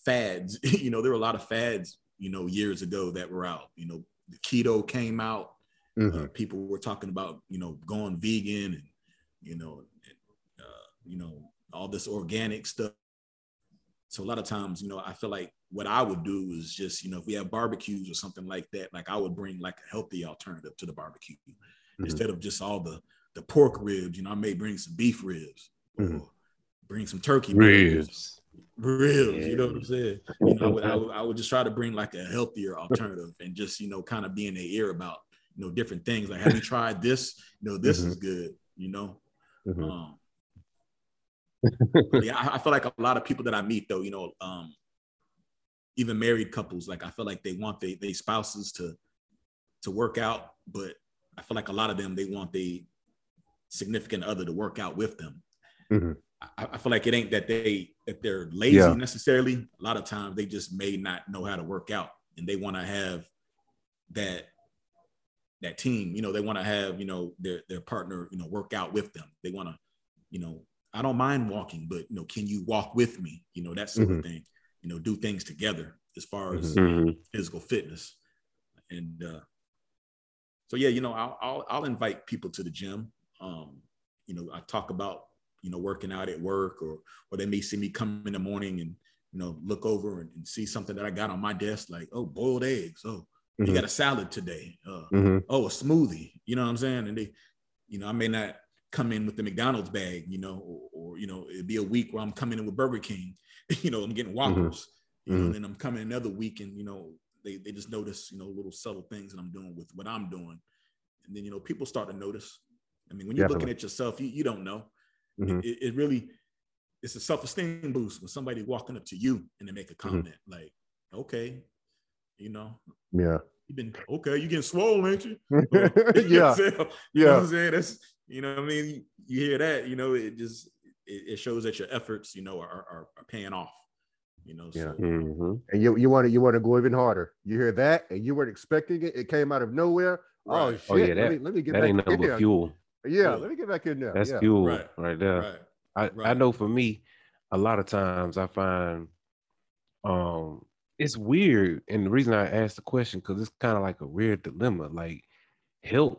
fads you know there were a lot of fads you know years ago that were out you know the keto came out Mhm. uh, people were talking about you know going vegan and you know and, uh, you know all this organic stuff so a lot of times you know i feel like what i would do is just you know if we have barbecues or something like that like i would bring like a healthy alternative to the barbecue Mhm. instead of just all the the pork ribs you know i may bring some beef ribs Mhm. or bring some turkey ribs Ribs. ribs you know what i'm saying you know, I, would, I, would, I would just try to bring like a healthier alternative and just you know kind of be in their ear about you know different things like have you tried this you know this is good you know Mhm. um yeah I, I feel like a lot of people that i meet though you know um even married couples like i feel like they want they they spouses to to work out but i feel like a lot of them they want the significant other to work out with them Mhm. I, I feel like it ain't that they that they're lazy Yeah. necessarily. A lot of times they just may not know how to work out, and they want to have that that team. You know, they want to have you know their their partner you know work out with them. They want to, you know, I don't mind walking, but you know, can you walk with me? You know, that sort of thing. You know, do things together as far as Mhm. physical fitness. And uh, so, yeah, you know, I'll, I'll, I'll invite people to the gym. Um, you know, I talk about, you know, working out at work or, or they may see me come in the morning and, you know, look over and, and see something that I got on my desk, like, oh, boiled eggs. Oh, you Mhm. got a salad today. Uh, Mhm. oh, a smoothie. You know what I'm saying? And they, you know, I may not come in with the McDonald's bag, you know, or, or you know, it'd be a week where I'm coming in with Burger King. you know, I'm getting Whoppers. You know, and then I'm coming another week, and you know, they they just notice, you know, little subtle things that I'm doing with what I'm doing, and then you know, people start to notice. I mean, when you're looking at yourself, you, you don't know. Mhm. It, it really, it's a self-esteem boost when somebody walking up to you and they make a Mm-hmm. comment like, "Okay, you know, Yeah. you've been okay, you getting swollen, ain't you?" Or, you know I'm yeah. saying? You know what Yeah. I'm saying? That's you know what I mean. You hear that, you know, it just it, it shows that your efforts, you know, are, are, are paying off. You know, Yeah. so Mhm. And you you want to you want to go even harder. You hear that, and you weren't expecting it. It came out of nowhere. Oh shit! Oh, yeah, let that- me let me get That back ain't nothing in there. fuel. Yeah, Yeah. let me get back in there. That's yeah. fuel Right. right, there. right. I, I know for me, a lot of times I find um it's weird. And the reason I asked the question, because it's kind of like a weird dilemma. Like health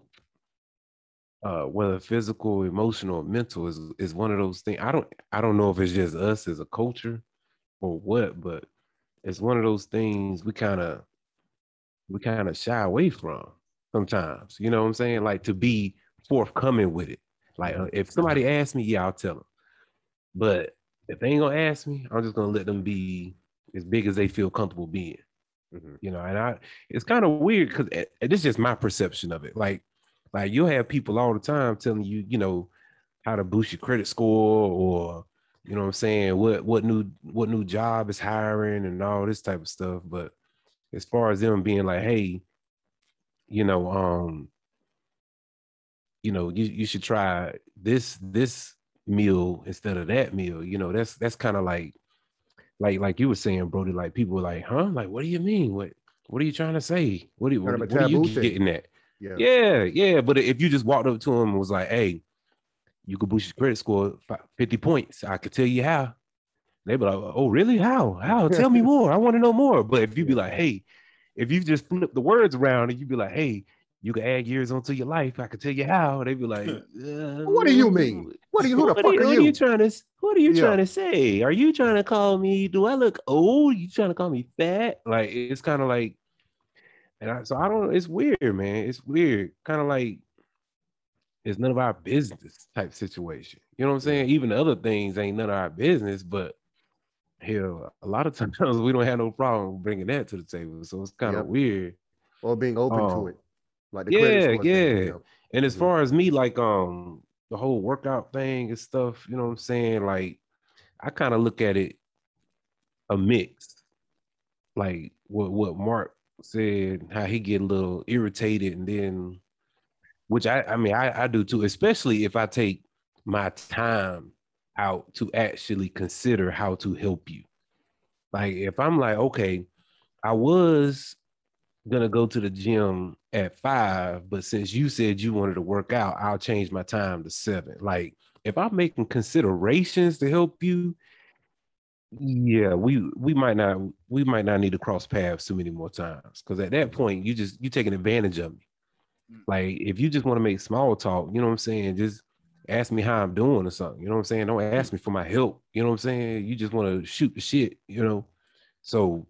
uh, whether physical, emotional, mental is is one of those things. I don't I don't know if it's just us as a culture or what, but it's one of those things we kind of we kind of shy away from sometimes. You know what I'm saying? Like to be forthcoming with it. Like uh, if somebody asks me, yeah, I'll tell them. But if they ain't gonna ask me, I'm just gonna let them be as big as they feel comfortable being. Mm-hmm. You know, and I it's kind of weird because this is just my perception of it. Like like you'll have people all the time telling you, you know, how to boost your credit score or you know what I'm saying, what what new what new job is hiring and all this type of stuff. But as far as them being like, hey, you know, um, you know, you, you should try this this meal instead of that meal. You know, that's that's kind of like like like you were saying, Brody, like people were like, huh? Like, what do you mean? What what are you trying to say? What, do, what, what are you thing. getting at? Yeah. yeah, yeah. But if you just walked up to him and was like, "Hey, you could boost your credit score 50 points," I could tell you how. They'd be like, "Oh, really? How? How? Tell me more. I want to know more." But if you be like, "Hey," if you just flip the words around and you be like, "Hey," you can add years onto your life. I can tell you how. They'd be like, uh, "What do you mean? What are you? Who the fuck are, you, are you? Are you trying to? What are you yeah. trying to say? Are you trying to call me? Do I look old? You trying to call me fat? Like it's kind of like and I, so I don't. It's weird, man. It's weird. Kind of like it's none of our business type situation. You know what I'm saying? Even the other things ain't none of our business, but hell, a lot of times we don't have no problem bringing that to the table. So it's kind of yep. weird. Or being open um, to it. Like yeah, yeah. Thing, you know? And as far as me, like um the whole workout thing and stuff, you know what I'm saying? Like I kind of look at it a mix. Like what what Mark said how he get a little irritated and then which I I mean I, I do too, especially if I take my time out to actually consider how to help you. Like if I'm like, okay, I was gonna go to the gym at five, but since you said you wanted to work out, I'll change my time to seven. Like if I'm making considerations to help you, yeah, we we might not we might not need to cross paths too many more times because at that point you just you taking advantage of me. Mm. Like if you just want to make small talk, you know what I'm saying? Just ask me how I'm doing or something. You know what I'm saying? Don't ask me for my help. You know what I'm saying? You just want to shoot the shit. You know, so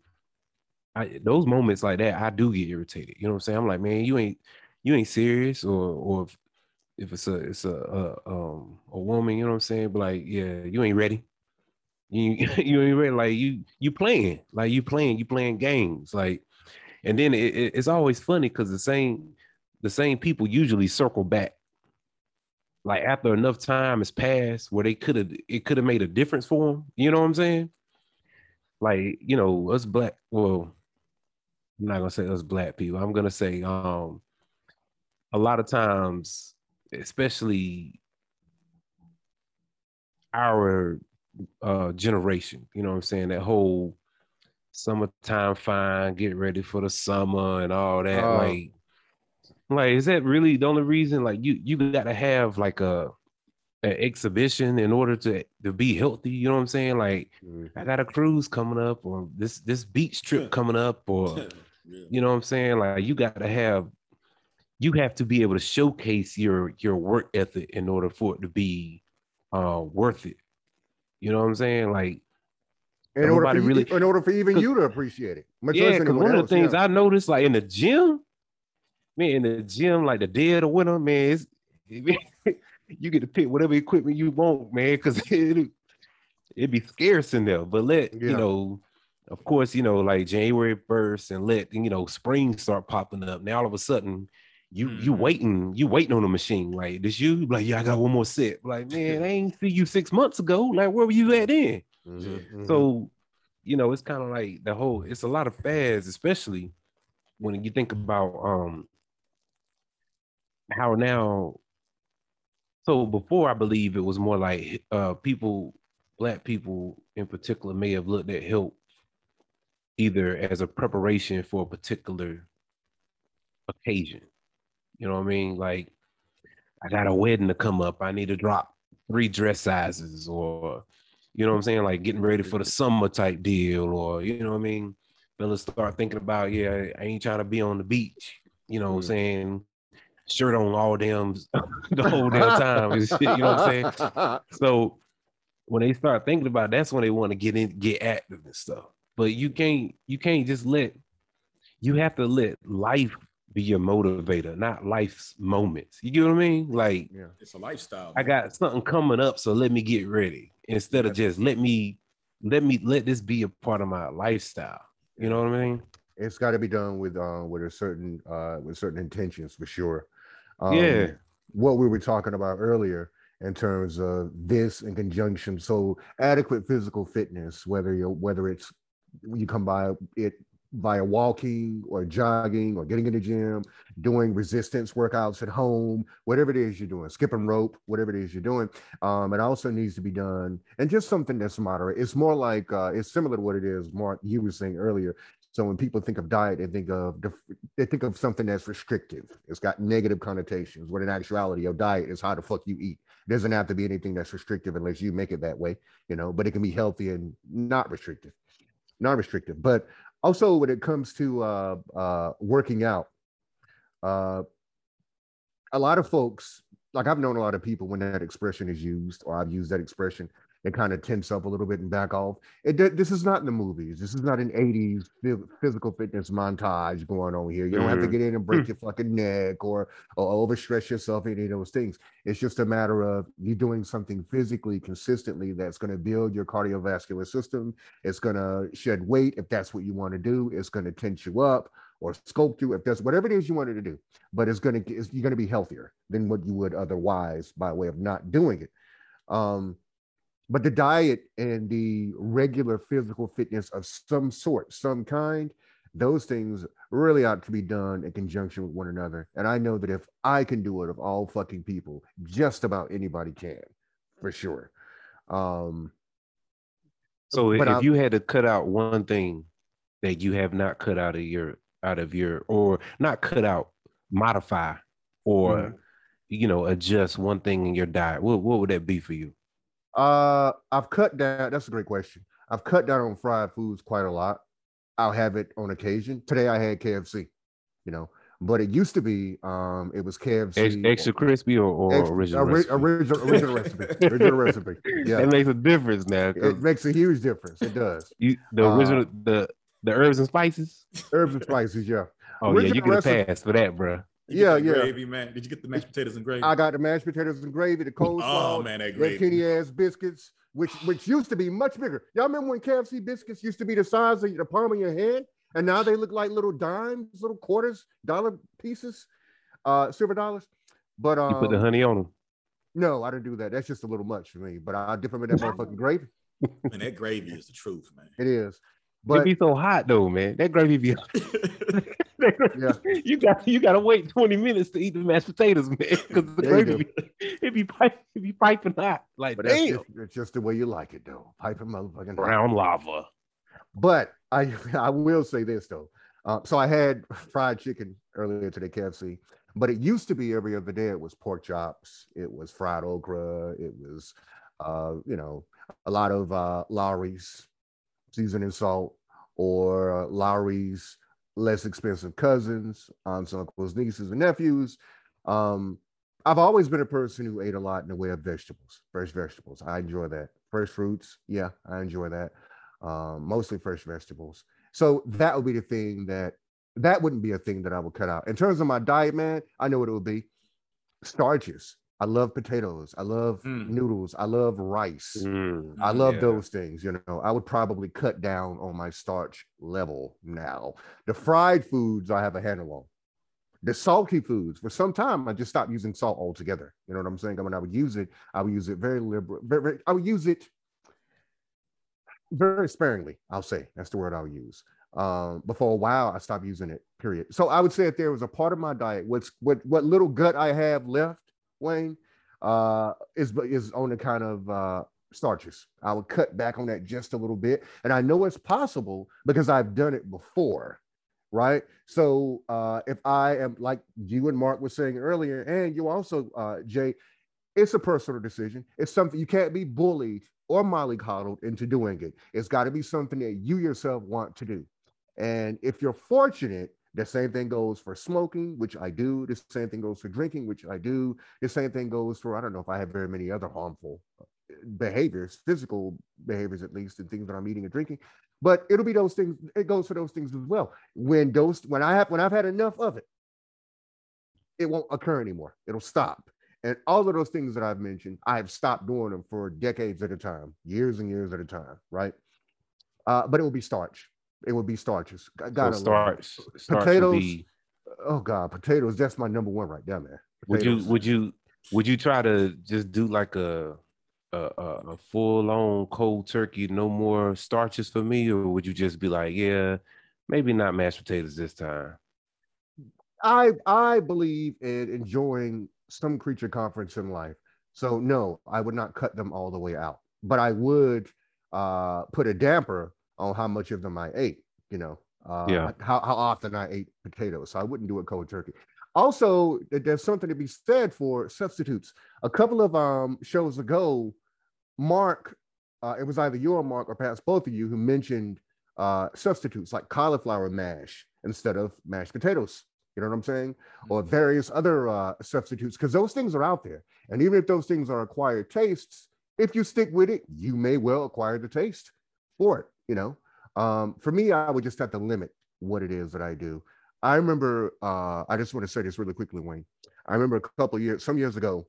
I, those moments like that, I do get irritated. You know what I'm saying? I'm like, man, you ain't you ain't serious, or or if, if it's a it's a, a um a woman, you know what I'm saying? But like, yeah, you ain't ready. You you ain't ready. Like you you playing, like you playing, you playing games, like, and then it, it, it's always funny because the same the same people usually circle back. Like after enough time has passed, where they could have it could have made a difference for them. You know what I'm saying? Like you know us black. Well, I'm not gonna say us black people. I'm gonna say um a lot of times, especially our uh generation. You know what I'm saying? That whole summertime fine, get ready for the summer and all that. Uh, like, like is that really the only reason? Like you you gotta have like a an exhibition in order to to be healthy. You know what I'm saying? Like mm-hmm. I got a cruise coming up, or this this beach trip coming up, or yeah. you know what I'm saying? Like you gotta have you have to be able to showcase your your work ethic in order for it to be uh worth it. You know what I'm saying? Like in order, for really, in order for even you to appreciate it. yeah, because one else, of the things yeah. I noticed, like in the gym, man, in the gym, like the dead of winter, man, you get to pick whatever equipment you want, man, because it it be scarce in there. But let yeah. you know, of course, you know, like January first, and let you know spring start popping up. Now all of a sudden, you mm-hmm. you waiting, you waiting on the machine. Like this you like, yeah, I got one more set. Like, man, I ain't see you six months ago. Like, where were you at then? Mm-hmm. So, you know, it's kind of like the whole, it's a lot of fads, especially when you think about um how now so before I believe it was more like uh people, black people in particular may have looked at help either as a preparation for a particular occasion you know what I mean? Like, I got a wedding to come up. I need to drop three dress sizes, or you know what I'm saying? Like getting ready for the summer type deal, or you know what I mean? Fellas start thinking about, yeah, I ain't trying to be on the beach. You know what I'm mm. saying? shirt on all damn the whole damn time shit. You know what I'm saying? So when they start thinking about it, that's when they want to get in, get active and stuff. But you can't, you can't just let. You have to let life be your motivator, not life's moments. You get what I mean? Like, yeah. It's a lifestyle. I got something coming up, so let me get ready instead of just let me, let me let this be a part of my lifestyle. You know what I mean? It's got to be done with uh, with a certain uh, with certain intentions for sure. Um, Yeah. What we were talking about earlier in terms of this in conjunction, so adequate physical fitness, whether you whether it's you come by it via walking or jogging or getting in the gym, doing resistance workouts at home, whatever it is you're doing, skipping rope, whatever it is you're doing. Um, it also needs to be done, and just something that's moderate. It's more like uh, it's similar to what it is, Mark, you were saying earlier. So when people think of diet, they think of they think of something that's restrictive. It's got negative connotations. When in actuality, your diet is how the fuck you eat. It doesn't have to be anything that's restrictive unless you make it that way, you know. But it can be healthy and not restrictive, not restrictive. But also when it comes to uh, uh, working out, uh, a lot of folks, like I've known a lot of people when that expression is used, or I've used that expression, they kind of tense up a little bit and back off. It this is not in the movies. This is not an 80s physical fitness montage going on here. You don't have to Mhm. get in and break your fucking neck or, or overstretch yourself, any of those things. It's just a matter of you doing something physically consistently that's going to build your cardiovascular system. It's going to shed weight if that's what you want to do. It's going to tense you up or sculpt you if that's whatever it is you wanted to do. But it's going to you're going to be healthier than what you would otherwise by way of not doing it. Um, but the diet and the regular physical fitness of some sort, some kind, those things really ought to be done in conjunction with one another. And I know that if I can do it, of all fucking people, just about anybody can, for sure. Um, So if I- you had to cut out one thing that you have not cut out of your out of your or not cut out, modify or Mhm. you know adjust one thing in your diet, what what would that be for you? Uh, I've cut down. That's a great question. I've cut down on fried foods quite a lot. I'll have it on occasion. Today I had KFC, you know, but it used to be um it was KFC Ex- extra crispy or, or ex- original ori- recipe? original original recipe. Original recipe. Yeah. it makes a difference now. It makes a huge difference. It does. you, the uh, the the herbs and spices. Herbs and spices, yeah. Oh yeah, you original get a recipe- pass for that, bro. You Yeah, yeah. Gravy, man. Did you get the mashed potatoes and gravy? I got the mashed potatoes and gravy, the coleslaw, oh man, that the gravy. kitty ass biscuits, which which used to be much bigger. Y'all remember when KFC biscuits used to be the size of the palm of your hand, and now they look like little dimes, little quarters, dollar pieces, uh, silver dollars. But um, You put the honey on them. no, I didn't do that. That's just a little much for me. But I dip them in that motherfucking gravy. Man, that gravy is the truth, man. It is. It But be so hot though, man. That gravy be Yeah. You got you gotta wait 20 minutes to eat the mashed potatoes, man. Because the gravy be, it be pipe, it be piping hot. Like but that's just, it's just the way you like it, though. Piping motherfucking hot. brown lava. But I I will say this though. Uh, so I had fried chicken earlier today, KFC, but it used to be every other day. It was pork chops, it was fried okra, it was uh, you know a lot of uh, Lawry's seasoning salt or Lawry's less expensive cousins, aunts, uncles, nieces, and nephews. Um, I've always been a person who ate a lot in the way of vegetables, fresh vegetables. I enjoy that. Fresh fruits, yeah, I enjoy that um, mostly fresh vegetables. So that would be the thing that that wouldn't be a thing that I would cut out. In terms of my diet, man, I know what it would be. Starches. I love potatoes. I love Mm. noodles. I love rice. Mm, I love yeah. those things. You know, I would probably cut down on my starch level now. The fried foods I have a handle on. The salty foods, for some time, I just stopped using salt altogether. You know what I'm saying? I mean, I would use it. I would use it very liberal. Very, very, I would use it very sparingly. I'll say that's the word I'll use. Um, but for a while, I stopped using it. Period. So I would say if there was a part of my diet, what's what what little gut I have left, Wayne, uh, is is on the kind of uh, starches. I would cut back on that just a little bit, and I know it's possible because I've done it before, right? So uh, if I am like you and Mark were saying earlier, and you also, uh, Jay, it's a personal decision. It's something you can't be bullied or mollycoddled into doing it. It's got to be something that you yourself want to do. And if you're fortunate The same thing goes for smoking, which I do. The same thing goes for drinking, which I do. The same thing goes for, I don't know if I have very many other harmful uh, behaviors, physical behaviors at least, and things that I'm eating and drinking. But it'll be those things, it goes for those things as well. When those when I have when I've had enough of it, it won't occur anymore. It'll stop. And all of those things that I've mentioned, I've stopped doing them for decades at a time, years and years at a time, right? Uh, but it will be starch. It would be starches. Got so starch. starch potatoes. Be... Oh God, potatoes. That's my number one right there, man. Potatoes. Would you would you would you try to just do like a a, a full on cold turkey, no more starches for me, or would you just be like, yeah, maybe not mashed potatoes this time? I I believe in enjoying some creature conference in life. So no, I would not cut them all the way out, but I would uh, put a damper on how much of them I ate. You know, uh, yeah, how how often I ate potatoes. So I wouldn't do it cold turkey. Also, there's something to be said for substitutes. A couple of um, shows ago, Mark, uh, it was either you or Mark, or perhaps both of you, who mentioned uh, substitutes like cauliflower mash instead of mashed potatoes. You know what I'm saying? Or mm-hmm. various other uh, substitutes, because those things are out there. And even if those things are acquired tastes, if you stick with it, you may well acquire the taste for it. You know, um, for me, I would just have to limit what it is that I do. I remember, uh, I just want to say this really quickly, Wayne. I remember a couple years, some years ago,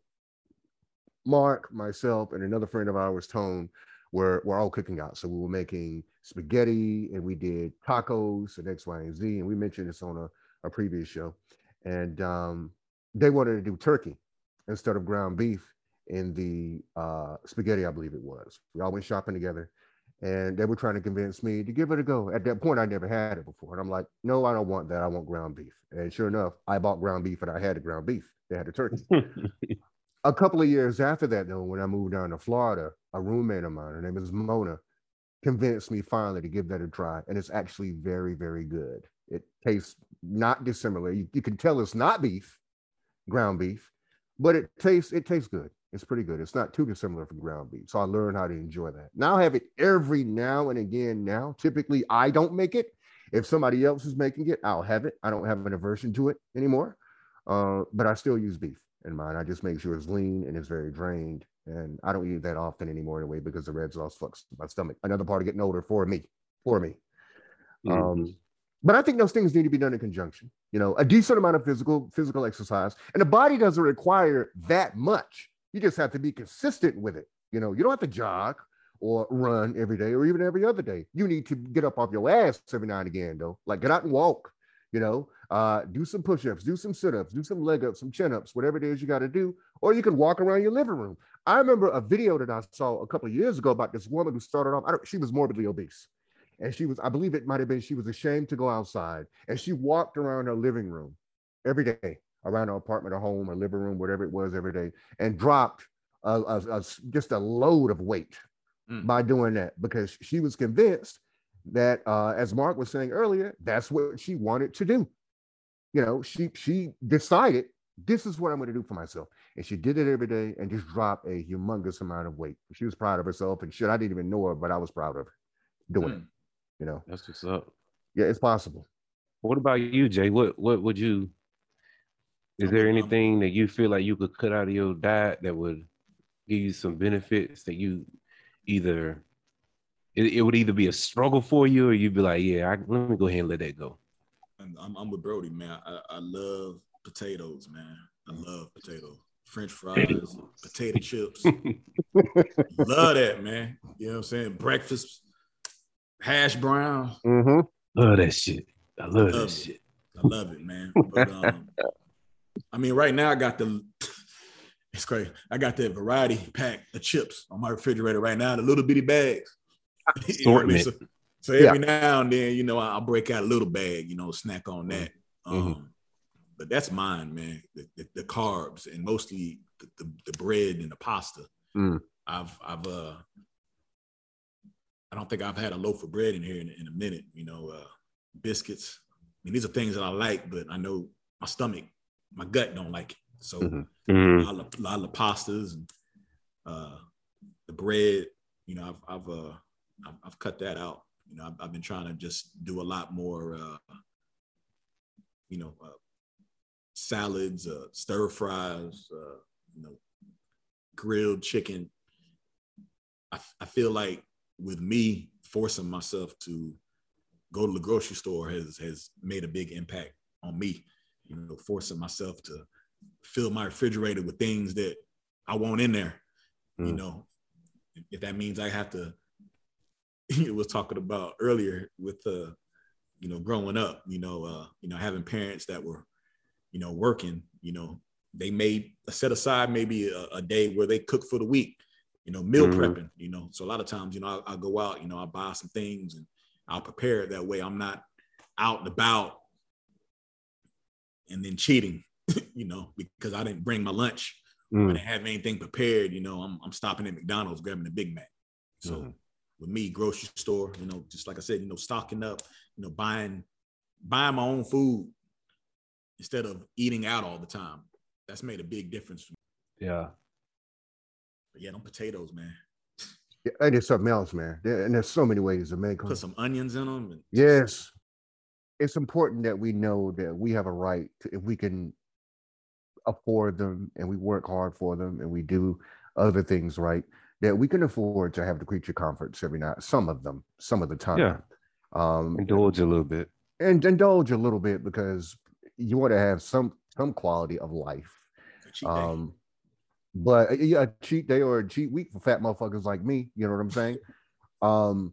Mark, myself, and another friend of ours, Tone, were, were all cooking out. So we were making spaghetti and we did tacos and X, Y, and Z. And we mentioned this on a a previous show, and um, they wanted to do turkey instead of ground beef in the uh, spaghetti, I believe it was. We all went shopping together, and they were trying to convince me to give it a go. At that point, I never had it before, and I'm like, no, I don't want that. I want ground beef. And sure enough, I bought ground beef, and I had the ground beef. They had the turkey. a couple of years after that, though, when I moved down to Florida, a roommate of mine, her name is Mona, convinced me finally to give that a try, and it's actually very, very good. It tastes not dissimilar. You, you can tell it's not beef, ground beef, but it tastes it tastes good. It's pretty good. It's not too dissimilar from ground beef. So I learned how to enjoy that. Now I have it every now and again. Now, typically I don't make it. If somebody else is making it, I'll have it. I don't have an aversion to it anymore. Uh, but I still use beef in mine. I just make sure it's lean and it's very drained. And I don't eat that often anymore anyway because the red sauce fucks my stomach. Another part of getting older for me, for me. Mm-hmm. Um, but I think those things need to be done in conjunction. You know, a decent amount of physical physical exercise, and the body doesn't require that much. You just have to be consistent with it. You know, you don't have to jog or run every day or even every other day. You need to get up off your ass every now and again, though. Like get out and walk. You know, uh, do some push-ups, do some sit-ups, do some leg ups, some chin-ups, whatever it is you got to do. Or you can walk around your living room. I remember a video that I saw a couple years ago about this woman who started off. she was morbidly obese and she was, I believe it might have been, she was ashamed to go outside. And she walked around her living room every day, around her apartment or home or living room, whatever it was every day, and dropped a, a, a, just a load of weight mm. by doing that because she was convinced that, uh, as Mark was saying earlier, that's what she wanted to do. You know, she she decided this is what I'm going to do for myself. And she did it every day and just dropped a humongous amount of weight. She was proud of herself and shit. I didn't even know her, but I was proud of her doing mm. it. You know, that's what's up. Yeah, it's possible. What about you, Jay? What what would you? Is there anything that you feel like you could cut out of your diet that would give you some benefits that you either it, it would either be a struggle for you or you'd be like, yeah, I, let me go ahead and let that go. I'm, I'm with Brody, man. I, I love potatoes, man. I love potatoes. French fries, potato chips. love that, man. You know what I'm saying? Breakfast, hash brown. Mm-hmm. Love that shit. I love, love that it. shit. I love it, man. But um, I mean, right now I got the it's crazy. I got that variety pack of chips on my refrigerator right now, the little bitty bags. so, so, every yeah. now and then, you know, I'll break out a little bag, you know, snack on that. Mm-hmm. Um, but that's mine, man. The, the, the carbs and mostly the, the, the, bread and the pasta. Mm. I've I've uh I don't think I've had a loaf of bread in here in, in a minute. You know, uh, biscuits. I mean, these are things that I like, but I know my stomach, my gut don't like it. So mm-hmm. mm-hmm. a, lot of, a, lot of, pastas and uh, the bread. You know, I've I've, uh, I've, I've cut that out. You know, I've, I've, been trying to just do a lot more uh, you know, uh, salads, uh, stir fries, uh, you know, grilled chicken. I, I feel like with me forcing myself to go to the grocery store has has made a big impact on me. You know, forcing myself to fill my refrigerator with things that I want in there. Mm. You know, if that means I have to, you was talking about earlier with uh, you know, growing up, you know, uh, you know, having parents that were, you know, working, you know, they made set aside maybe a, a day where they cook for the week, you know, meal mm-hmm. prepping, you know. So a lot of times, you know, I'll, I'll go out, you know, I'll buy some things and I'll prepare it that way. I'm not out and about and then cheating, you know, because I didn't bring my lunch. Mm. I didn't have anything prepared, you know, I'm, I'm stopping at McDonald's grabbing a Big Mac. So mm. with me, grocery store, you know, just like I said, you know, stocking up, you know, buying buying my own food instead of eating out all the time. That's made a big difference for me. Yeah. But yeah, them potatoes, man. Yeah, and it's something else, man. and there's so many ways to make them. Put some onions in them. Yes. It's important that we know that we have a right to, if we can afford them and we work hard for them and we do other things right, that we can afford to have the creature comforts every night. Some of them, some of the time. Yeah. Um, indulge a little bit. And indulge a little bit because you want to have some some quality of life. Um, but uh, yeah, a cheat day or a cheat week for fat motherfuckers like me. You know what I'm saying? um,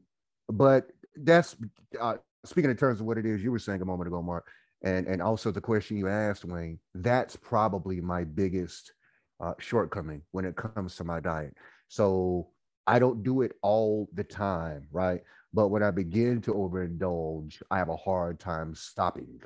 but that's uh, speaking in terms of what it is you were saying a moment ago, Mark, and and also the question you asked, Wayne. That's probably my biggest uh, shortcoming when it comes to my diet. So I don't do it all the time, right? But when I begin to overindulge, I have a hard time stopping.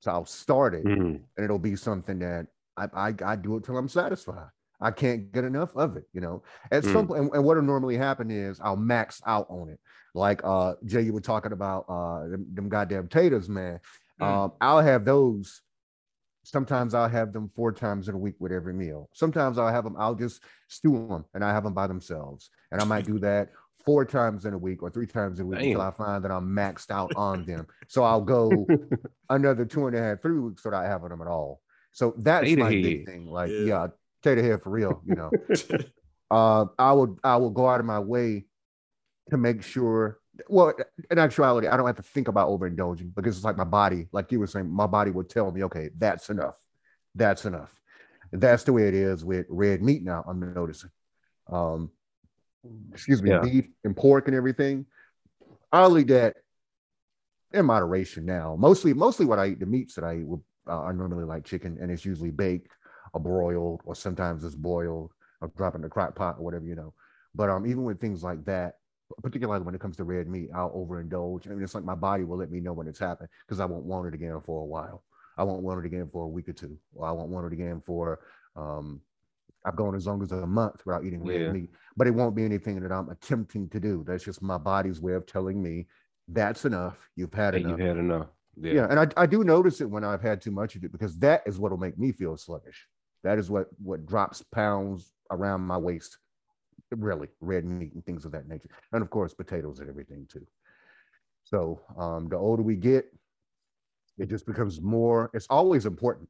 So I'll start it, mm-hmm. and it'll be something that I, I, I do it till I'm satisfied. I can't get enough of it, you know. At mm. some point, and, and what'll normally happen is I'll max out on it. Like uh Jay, you were talking about uh them, them goddamn taters, man. Mm. Um, I'll have those. Sometimes I'll have them four times in a week with every meal. Sometimes I'll have them, I'll just stew them and I have them by themselves. And I might do that four times in a week or three times a week Damn. until I find that I'm maxed out on them. So I'll go another two and a half, three weeks without having them at all. So that's Tater my head. big thing. Like, yeah, yeah tater head for real, you know. uh, I will I will go out of my way to make sure. Well, in actuality, I don't have to think about overindulging because it's like my body, like you were saying, my body would tell me, okay, that's enough. That's enough. That's the way it is with red meat now. I'm noticing. Um, excuse me, yeah. beef and pork and everything. I'll eat that in moderation now. Mostly, mostly what I eat, the meats that I eat will uh, I normally like chicken, and it's usually baked or broiled, or sometimes it's boiled or drop in the crock pot or whatever, you know. But um, even with things like that, particularly when it comes to red meat, I'll overindulge. I mean, it's like my body will let me know when it's happened because I won't want it again for a while. I won't want it again for a week or two, or I won't want it again for um, I've gone as long as a month without eating red yeah. meat, but it won't be anything that I'm attempting to do. That's just my body's way of telling me that's enough. You've had enough. You've had enough. Yeah. yeah. And I, I do notice it when I've had too much of it because that is what will make me feel sluggish. That is what what drops pounds around my waist. Really, red meat and things of that nature. And of course, potatoes and everything too. So um, the older we get, it just becomes more, it's always important.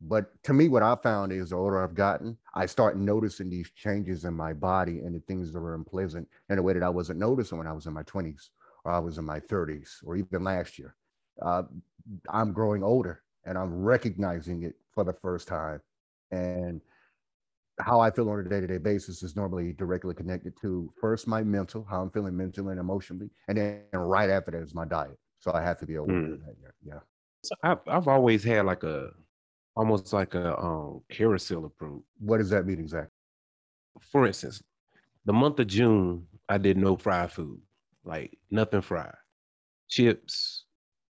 But to me, what I found is the older I've gotten, I start noticing these changes in my body and the things that are unpleasant in a way that I wasn't noticing when I was in my 20s or I was in my 30s or even last year uh, I'm growing older and I'm recognizing it for the first time. And how I feel on a day to day basis is normally directly connected to first my mental, how I'm feeling mentally and emotionally, and then right after that is my diet. So I have to be aware mm. of that. Yeah. So I've, I've always had like a almost like a um, carousel approach. What does that mean exactly? For instance, the month of June, I did no fried food, like nothing fried, chips,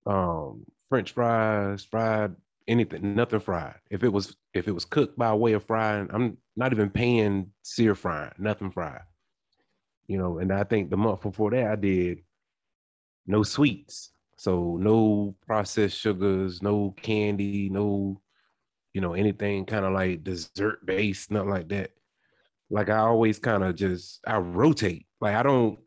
um, French fries, fried anything, nothing fried. If it was if it was cooked by way of frying, I'm not even paying sear frying, nothing fried. You know, and I think the month before that I did no sweets. So no processed sugars, no candy, no, you know, anything kind of like dessert based, nothing like that. Like I always kind of just I rotate. Like I don't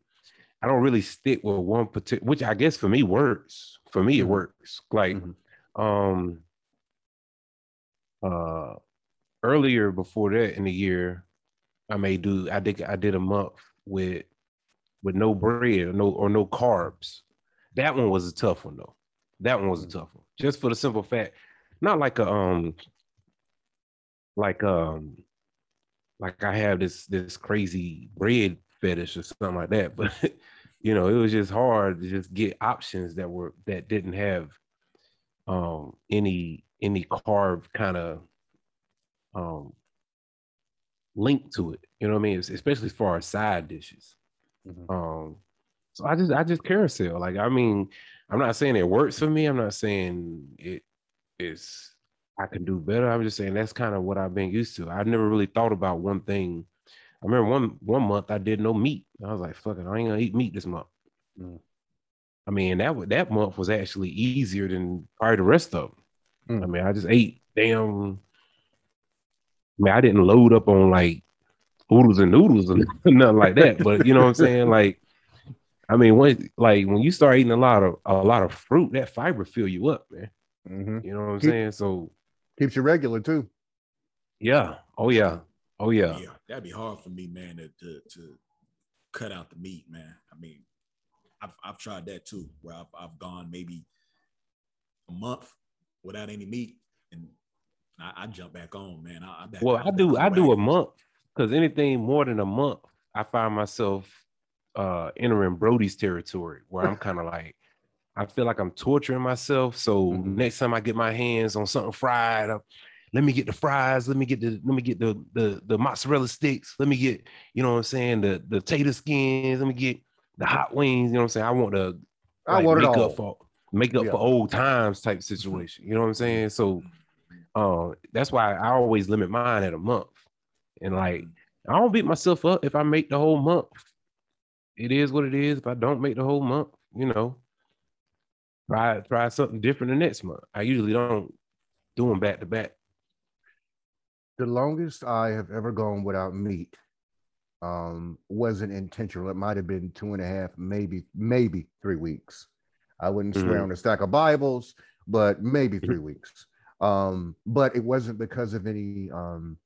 I don't really stick with one particular, which I guess for me works. For me, mm-hmm. it works. Like, mm-hmm. Um, uh, earlier before that in the year, I may do. I did. I did a month with with no bread or no or no carbs. That one was a tough one though. That one was a tough one. Just for the simple fact, not like a um, like um, like I have this this crazy bread fetish or something like that, but you know, it was just hard to just get options that were that didn't have um any any carb kind of um link to it. You know what I mean? Especially as far as side dishes. Mm-hmm. Um, so I just I just carousel. Like I mean, I'm not saying it works for me. I'm not saying it is I can do better. I'm just saying that's kind of what I've been used to. I've never really thought about one thing. I remember one one month I did no meat. I was like, fuck it, I ain't gonna eat meat this month. Mm. I mean, that that month was actually easier than probably the rest of them. Mm. I mean, I just ate damn. I mean, I didn't load up on like oodles and noodles and nothing like that. But you know what I'm saying? Like, I mean, when like when you start eating a lot of a lot of fruit, that fiber fill you up, man. Mm-hmm. You know what I'm Keep, saying? So keeps you regular too. Yeah. Oh yeah. Oh yeah. Yeah. That'd be hard for me, man, to, to, to cut out the meat, man. I mean, I've I've tried that too, where I've I've gone maybe a month without any meat, and I, I jump back on, man. I, I well, I do I do a month because anything more than a month, I find myself uh entering Brody's territory where I'm kind of like, I feel like I'm torturing myself. So mm-hmm. next time I get my hands on something fried, I'm, let me get the fries, let me get the let me get the the the mozzarella sticks, let me get, you know what I'm saying, the the tater skins, let me get the hot wings, you know what I'm saying? I want to I want make up for make up yeah. for old times type situation. You know what I'm saying? So uh, that's why I always limit mine at a month. And like I don't beat myself up if I make the whole month. It is what it is. If I don't make the whole month, you know, try try something different the next month. I usually don't do them back to back. The longest I have ever gone without meat um, wasn't intentional. It might have been two and a half, maybe maybe three weeks. I wouldn't mm-hmm. swear on a stack of Bibles, but maybe three weeks. Um, but it wasn't because of any um,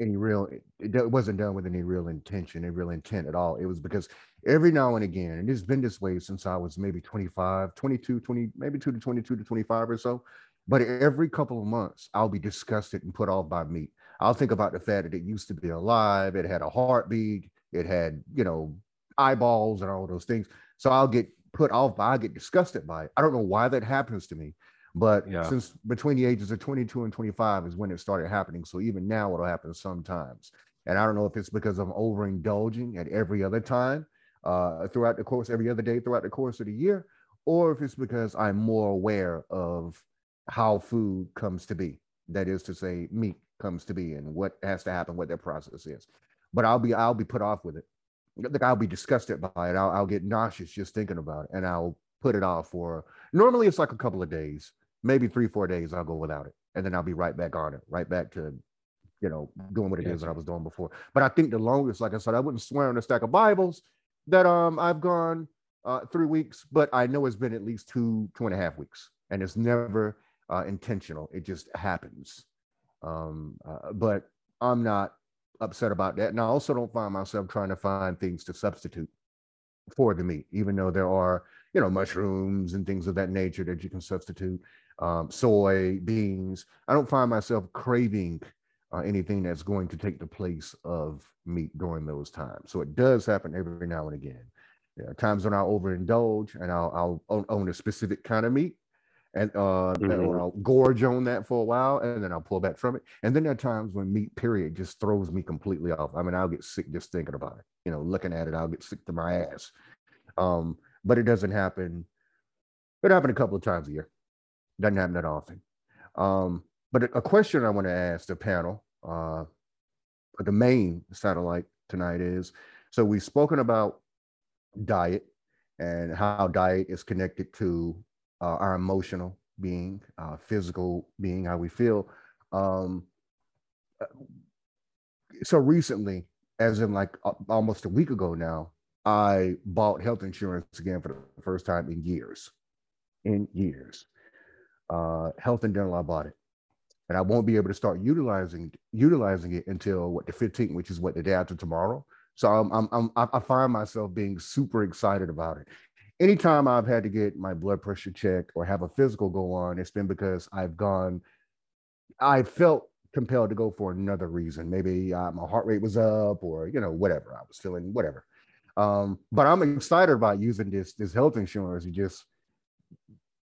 any real it wasn't done with any real intention any real intent at all it was because every now and again and it's been this way since i was maybe 25 22 20 maybe 2 to 22 to 25 or so but every couple of months i'll be disgusted and put off by meat i'll think about the fact that it used to be alive it had a heartbeat it had you know eyeballs and all those things so i'll get put off by i get disgusted by it i don't know why that happens to me but yeah. since between the ages of 22 and 25 is when it started happening. So even now it'll happen sometimes. And I don't know if it's because I'm overindulging at every other time uh, throughout the course, every other day throughout the course of the year, or if it's because I'm more aware of how food comes to be. That is to say, meat comes to be and what has to happen, what their process is. But I'll be I'll be put off with it. Like I'll be disgusted by it. I'll, I'll get nauseous just thinking about it, and I'll put it off for. Normally, it's like a couple of days maybe three, four days I'll go without it. And then I'll be right back on it, right back to, you know, doing what it yeah. is that I was doing before. But I think the longest, like I said, I wouldn't swear on a stack of Bibles that um I've gone uh, three weeks, but I know it's been at least two, two and a half weeks. And it's never uh, intentional. It just happens. Um, uh, but I'm not upset about that. And I also don't find myself trying to find things to substitute for the meat, even though there are, you know, mushrooms and things of that nature that you can substitute um, soy, beans. I don't find myself craving uh, anything that's going to take the place of meat during those times. So it does happen every now and again. There are times when I'll overindulge and I'll, I'll own a specific kind of meat and uh, mm-hmm. I'll gorge on that for a while and then I'll pull back from it. And then there are times when meat, period, just throws me completely off. I mean, I'll get sick just thinking about it. You know, looking at it, I'll get sick to my ass. Um, but it doesn't happen. It happened a couple of times a year. Doesn't happen that often. Um, but a question I want to ask the panel, uh, the main satellite tonight is so we've spoken about diet and how diet is connected to uh, our emotional being, physical being, how we feel. Um, uh, so recently, as in like almost a week ago now, I bought health insurance again for the first time in years. In years. uh, health and dental. I bought it, and I won't be able to start utilizing utilizing it until what the 15th, which is what the day after tomorrow. So I'm, I'm, I'm I find myself being super excited about it. Anytime I've had to get my blood pressure checked or have a physical go on, it's been because I've gone, I felt compelled to go for another reason. Maybe uh, my heart rate was up, or you know, whatever I was feeling, whatever. Um, but I'm excited about using this this health insurance. You just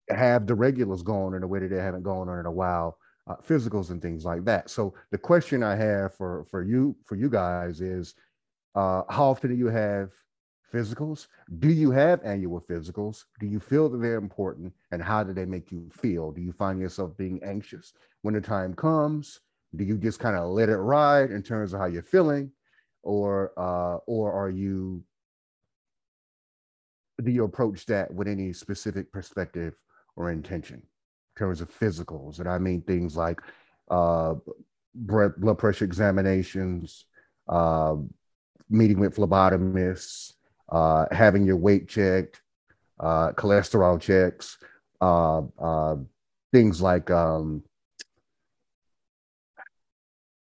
have the regulars going in a way that they haven't gone on in a while, uh, physicals and things like that. So the question I have for for you for you guys is, uh, how often do you have physicals? Do you have annual physicals? Do you feel that they're important, and how do they make you feel? Do you find yourself being anxious when the time comes? Do you just kind of let it ride in terms of how you're feeling, or uh, or are you do you approach that with any specific perspective or intention in terms of physicals? And I mean things like uh, blood pressure examinations, uh, meeting with phlebotomists, uh, having your weight checked, uh, cholesterol checks, uh, uh, things like um,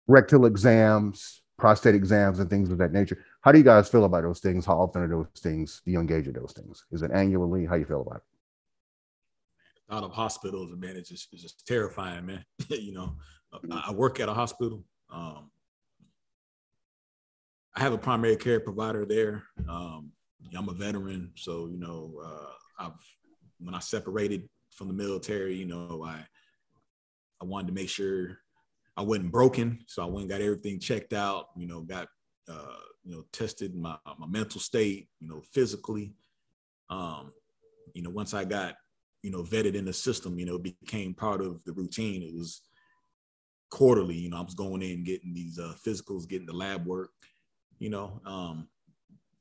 rectal exams, prostate exams, and things of that nature. How do you guys feel about those things? How often are those things? Do you engage in those things? Is it annually? How you feel about it? Out of hospitals, man, it's just, it's just terrifying, man. you know, I work at a hospital. Um, I have a primary care provider there. Um, I'm a veteran, so you know, uh, I've when I separated from the military, you know, I I wanted to make sure I wasn't broken, so I went and got everything checked out. You know, got uh, you know tested my my mental state, you know, physically. Um, you know, once I got you know vetted in the system, you know, became part of the routine. It was quarterly. You know, I was going in getting these uh, physicals, getting the lab work. You know, um,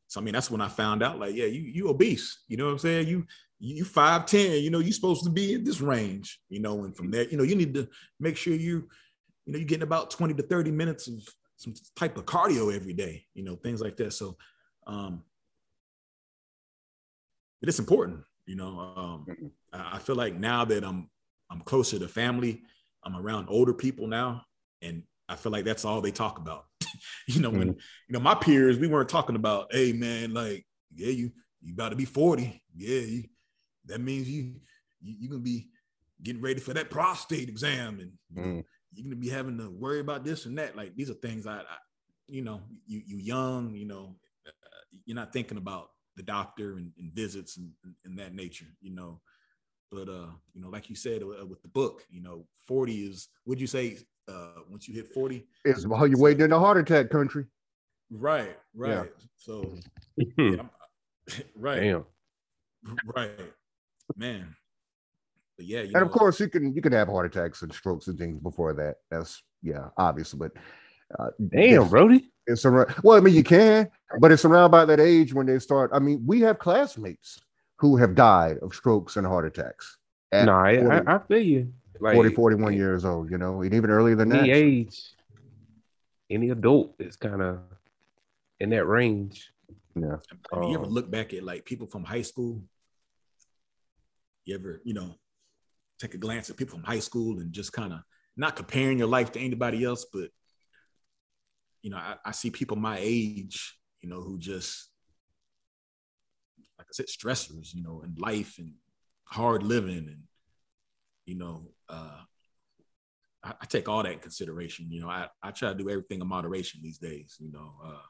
so I mean, that's when I found out, like, yeah, you you obese. You know what I'm saying? You you five ten. You know, you're supposed to be in this range. You know, and from there, you know, you need to make sure you you know, you're getting about 20 to 30 minutes of some type of cardio every day, you know, things like that. So, um, it's important, you know. Um. I feel like now that I'm I'm closer to family, I'm around older people now, and I feel like that's all they talk about. you know, when mm-hmm. you know my peers, we weren't talking about, hey man, like, yeah, you you about to be 40. Yeah, you, that means you, you you're gonna be getting ready for that prostate exam and mm you're gonna be having to worry about this and that. Like these are things I, I you know, you you young, you know, uh, you're not thinking about the doctor and, and visits and, and, that nature, you know. But uh, you know, like you said uh, with the book, you know, 40 is would you say uh once you hit 40? It's how you waiting in a heart attack country. Right, right. Yeah. So yeah, right. Damn. Right. Man. But yeah, and know, of course you can you can have heart attacks and strokes and things before that. That's yeah, obviously, but uh, damn, Brody. It's around. Well, I mean, you can, but it's around by that age when they start. I mean, we have classmates who have died of strokes and heart attacks. No, I, 40, I, I, feel you. Like, 40, 41 years old, you know, and even earlier than that. any age, any adult is kind of in that range. Yeah. I mean, you ever um, look back at like people from high school? You ever, you know, take a glance at people from high school and just kind of not comparing your life to anybody else, but you know, I, I, see people my age, you know, who just like I said, stressors, you know, in life and hard living and you know, uh I, I take all that in consideration. You know, I, I try to do everything in moderation these days, you know, uh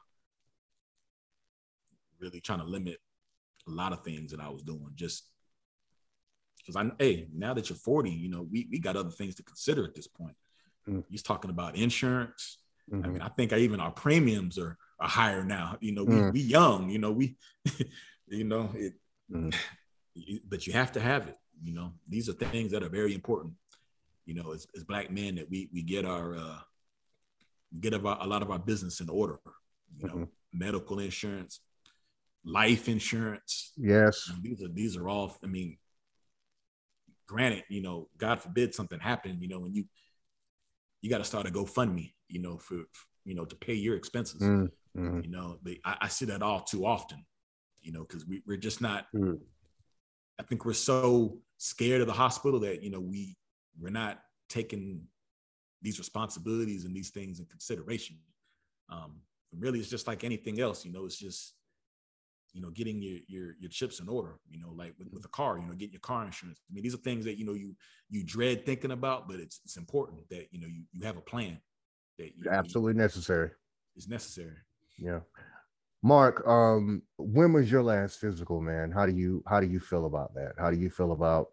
really trying to limit a lot of things that I was doing just because I hey, now that you're 40, you know, we we got other things to consider at this point. Mm. He's talking about insurance. Mm-hmm. I mean, I think I, even our premiums are are higher now. You know, we mm. we young, you know, we you know, it mm. but you have to have it, you know. These are things that are very important. You know, as, as black men that we we get our uh get our, a lot of our business in order, you know, mm-hmm. medical insurance, life insurance. Yes. these are these are all, I mean, granted, you know, God forbid something happened, you know, when you you got to start a GoFundMe, you know, for you know to pay your expenses. Mm, mm-hmm. You know, they, I, I, see that all too often, you know, because we, we're just not. Mm. I think we're so scared of the hospital that you know we we're not taking these responsibilities and these things in consideration. Um, really, it's just like anything else. You know, it's just you know getting your your your chips in order. You know, like with, with a car. You know, getting your car insurance. I mean, these are things that you know you you dread thinking about, but it's it's important that you know you you have a plan that you, absolutely you, necessary. It's necessary. Yeah. Mark, um, when was your last physical, man? How do you how do you feel about that? How do you feel about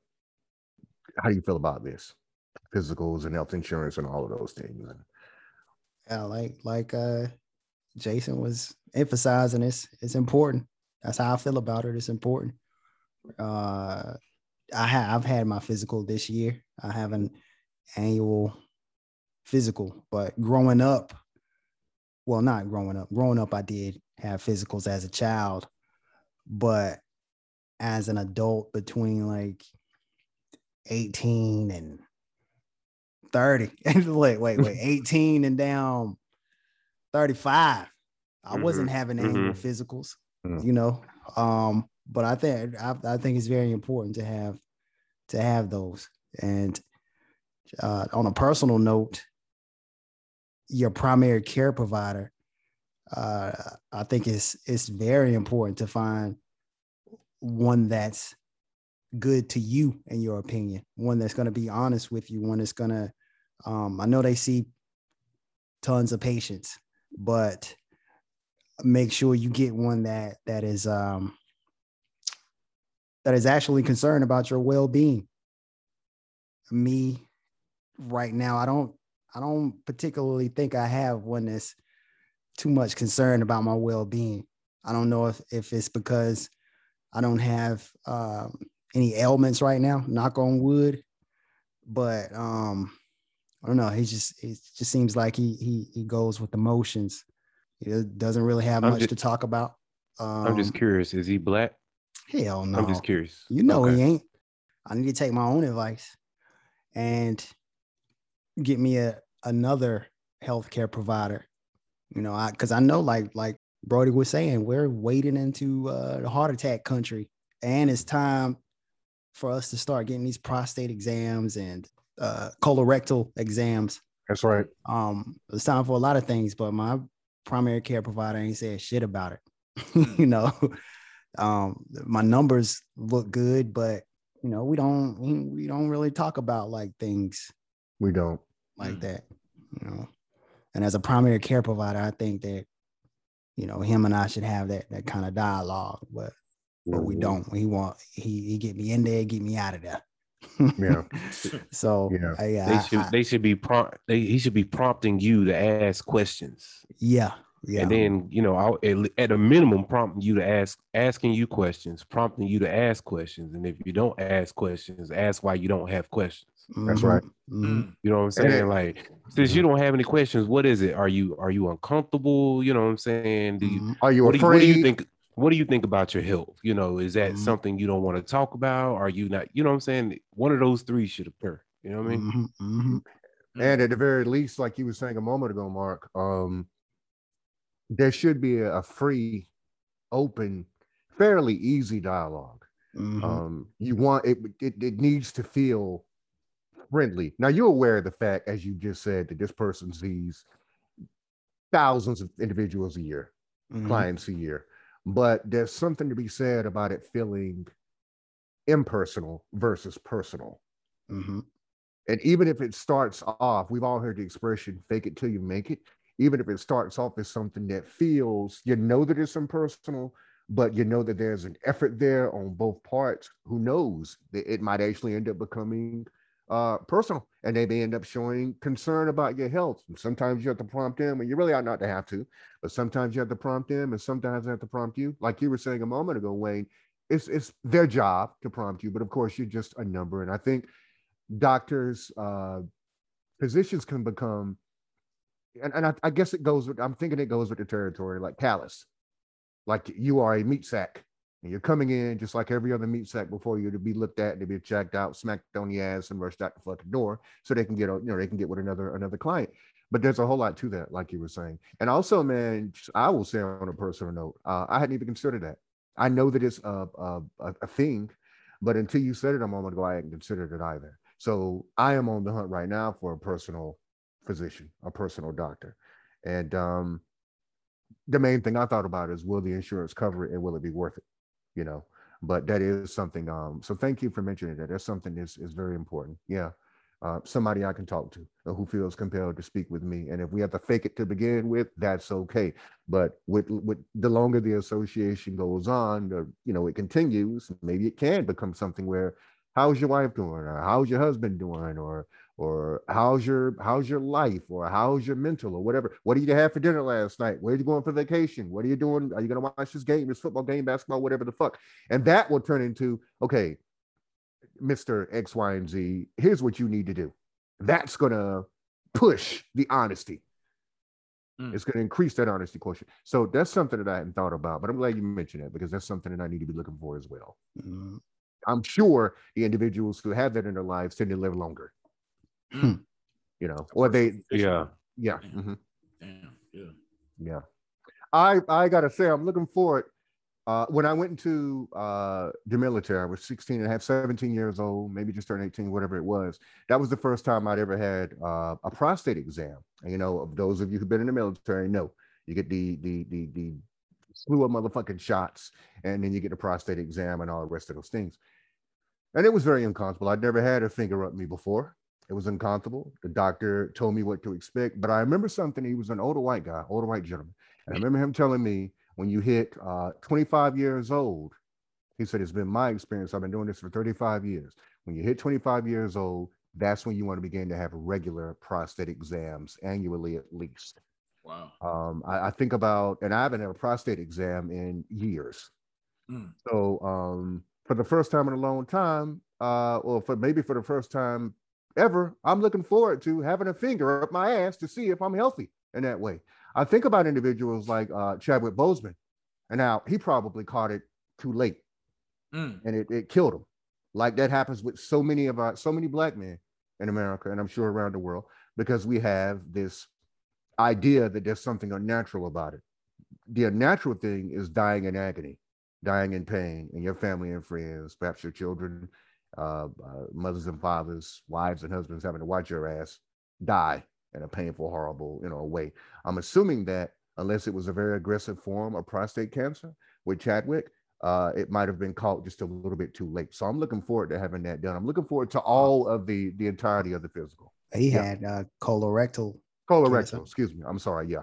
how do you feel about this? Physicals and health insurance and all of those things. Yeah, like like uh Jason was emphasizing this. It's important. That's how I feel about it. It's important. Uh I have I've had my physical this year. I have an annual physical, but growing up, well, not growing up. Growing up, I did have physicals as a child, but as an adult between like 18 and 30, wait, wait, wait, 18 and down 35, I mm-hmm. wasn't having annual mm-hmm. physicals, mm-hmm. you know. Um, but I think I, I think it's very important to have to have those. And uh, on a personal note, your primary care provider uh, I think it's it's very important to find one that's good to you in your opinion, one that's going to be honest with you, one that's going to. Um, I know they see tons of patients, but make sure you get one that that is um, that is actually concerned about your well-being. Me, right now, I don't I don't particularly think I have one that's too much concern about my well-being. I don't know if if it's because I don't have um, any ailments right now, knock on wood, but um, I don't know. He just it just seems like he he he goes with emotions. He doesn't really have I'm much just, to talk about. Um, I'm just curious. Is he black? Hell no. I'm just curious. You know okay. he ain't. I need to take my own advice and get me a another healthcare provider you know, I because I know like like Brody was saying, we're wading into uh, the heart attack country, and it's time for us to start getting these prostate exams and uh, colorectal exams. That's right. Um, it's time for a lot of things, but my primary care provider ain't said shit about it. you know, um, my numbers look good, but you know, we don't we, we don't really talk about like things. We don't like that. You know. And as a primary care provider, I think that, you know, him and I should have that that kind of dialogue, but but we mm-hmm. don't. He want he he get me in there, get me out of there. yeah. so yeah, I, they should I, they should be prompt. They, he should be prompting you to ask questions. Yeah. Yeah. And then you know, I'll, at a minimum, prompting you to ask, asking you questions, prompting you to ask questions, and if you don't ask questions, ask why you don't have questions. That's right. Mm-hmm. mm-hmm. You know what I'm saying? Then, like, since you mm-hmm. don't have any questions, what is it? Are you are you uncomfortable? You know what I'm saying? Do you, mm-hmm. are you what afraid? Do you, what do you think? What do you think about your health? You know, is that mm-hmm. something you don't want to talk about? Are you not? You know what I'm saying? One of those three should occur. You know what I mean? Mm-hmm. And at the very least, like you were saying a moment ago, Mark, um, there should be a, free, open, fairly easy dialogue. Um, you want it, it, it needs to feel friendly. Now you're aware of the fact, as you just said, that this person sees thousands of individuals a year, mm-hmm. clients a year, but there's something to be said about it feeling impersonal versus personal. Mm-hmm. And even if it starts off, we've all heard the expression "fake it till you make it." Even if it starts off as something that feels, you know that it's impersonal, but you know that there's an effort there on both parts. Who knows? It might actually end up becoming uh, personal and they may end up showing concern about your health. And sometimes you have to prompt them, and you really ought not to have to, but sometimes you have to prompt them, and sometimes they have to prompt you. Like you were saying a moment ago, Wayne, it's it's their job to prompt you, but of course you're just a number. And I think doctors, uh, physicians can become, and, and I, I guess it goes with, I'm thinking it goes with the territory, like callous, like you are a meat sack and you're coming in just like every other meat sack before you to be looked at, to be checked out, smacked on the ass, and rushed out the fucking door so they can get, you know, they can get with another another client. But there's a whole lot to that, like you were saying. And also, man, I will say on a personal note, uh, I hadn't even considered that. I know that it's a a, a thing, But until you said it a moment ago, I hadn't considered it either. So I am on the hunt right now for a personal physician, a personal doctor. And um, the main thing I thought about is will the insurance cover it and will it be worth it? You know, but that is something. Um, so thank you for mentioning that. That's something is is very important. Yeah. Uh, somebody I can talk to who feels compelled to speak with me. And if we have to fake it to begin with, that's okay. But with, with the longer the association goes on, the, you know, it continues, maybe it can become something where how's your wife doing or how's your husband doing or or how's your how's your life or how's your mental or whatever. What did you have for dinner last night? Where are you going for vacation? What are you doing? Are you going to watch this game this football game basketball whatever the fuck? And that will turn into okay mr x y and z here's what you need to do. That's going to push the honesty. Mm. it's going to increase that honesty quotient so that's something that i hadn't thought about but i'm glad you mentioned it because that's something that i need to be looking for as well. Mm. I'm sure the individuals who have that in their lives tend to live longer. Hmm. You know, or they yeah. Yeah. Mm-hmm. Damn. Yeah. Yeah. I I gotta say, I'm looking forward. Uh, when I went into uh, the military, I was 16 and a half, 17 years old, maybe just turned 18, whatever it was. That was the first time I'd ever had uh, a prostate exam. And, you know, of those of you who've been in the military know you get the the the the slew of motherfucking shots, and then you get a prostate exam and all the rest of those things. And it was very uncomfortable. I'd never had a finger up me before. It was uncomfortable. The doctor told me what to expect, but I remember something. He was an older white guy, older white gentleman, and I remember him telling me when you hit uh, 25 years old, he said it's been my experience. I've been doing this for 35 years. When you hit 25 years old, that's when you want to begin to have regular prostate exams annually at least. Wow. Um, I, I, think about, and I haven't had a prostate exam in years. Mm. So um, for the first time in a long time, uh, or for maybe for the first time ever, I'm looking forward to having a finger up my ass to see if I'm healthy in that way. I think about individuals like uh, Chadwick Boseman, and now he probably caught it too late, mm. and it, it killed him. Like that happens with so many of our so many black men in America, and I'm sure around the world, because we have this idea that there's something unnatural about it. The unnatural thing is dying in agony, dying in pain, and your family and friends, perhaps your children, uh, uh, mothers and fathers, wives and husbands having to watch your ass die in a painful, horrible, you know, way. I'm assuming that unless it was a very aggressive form of prostate cancer with Chadwick, uh, it might have been caught just a little bit too late. So I'm looking forward to having that done. I'm looking forward to all of the the entirety of the physical. He yeah. had uh, colorectal Colorectal, excuse me. I'm sorry. Yeah.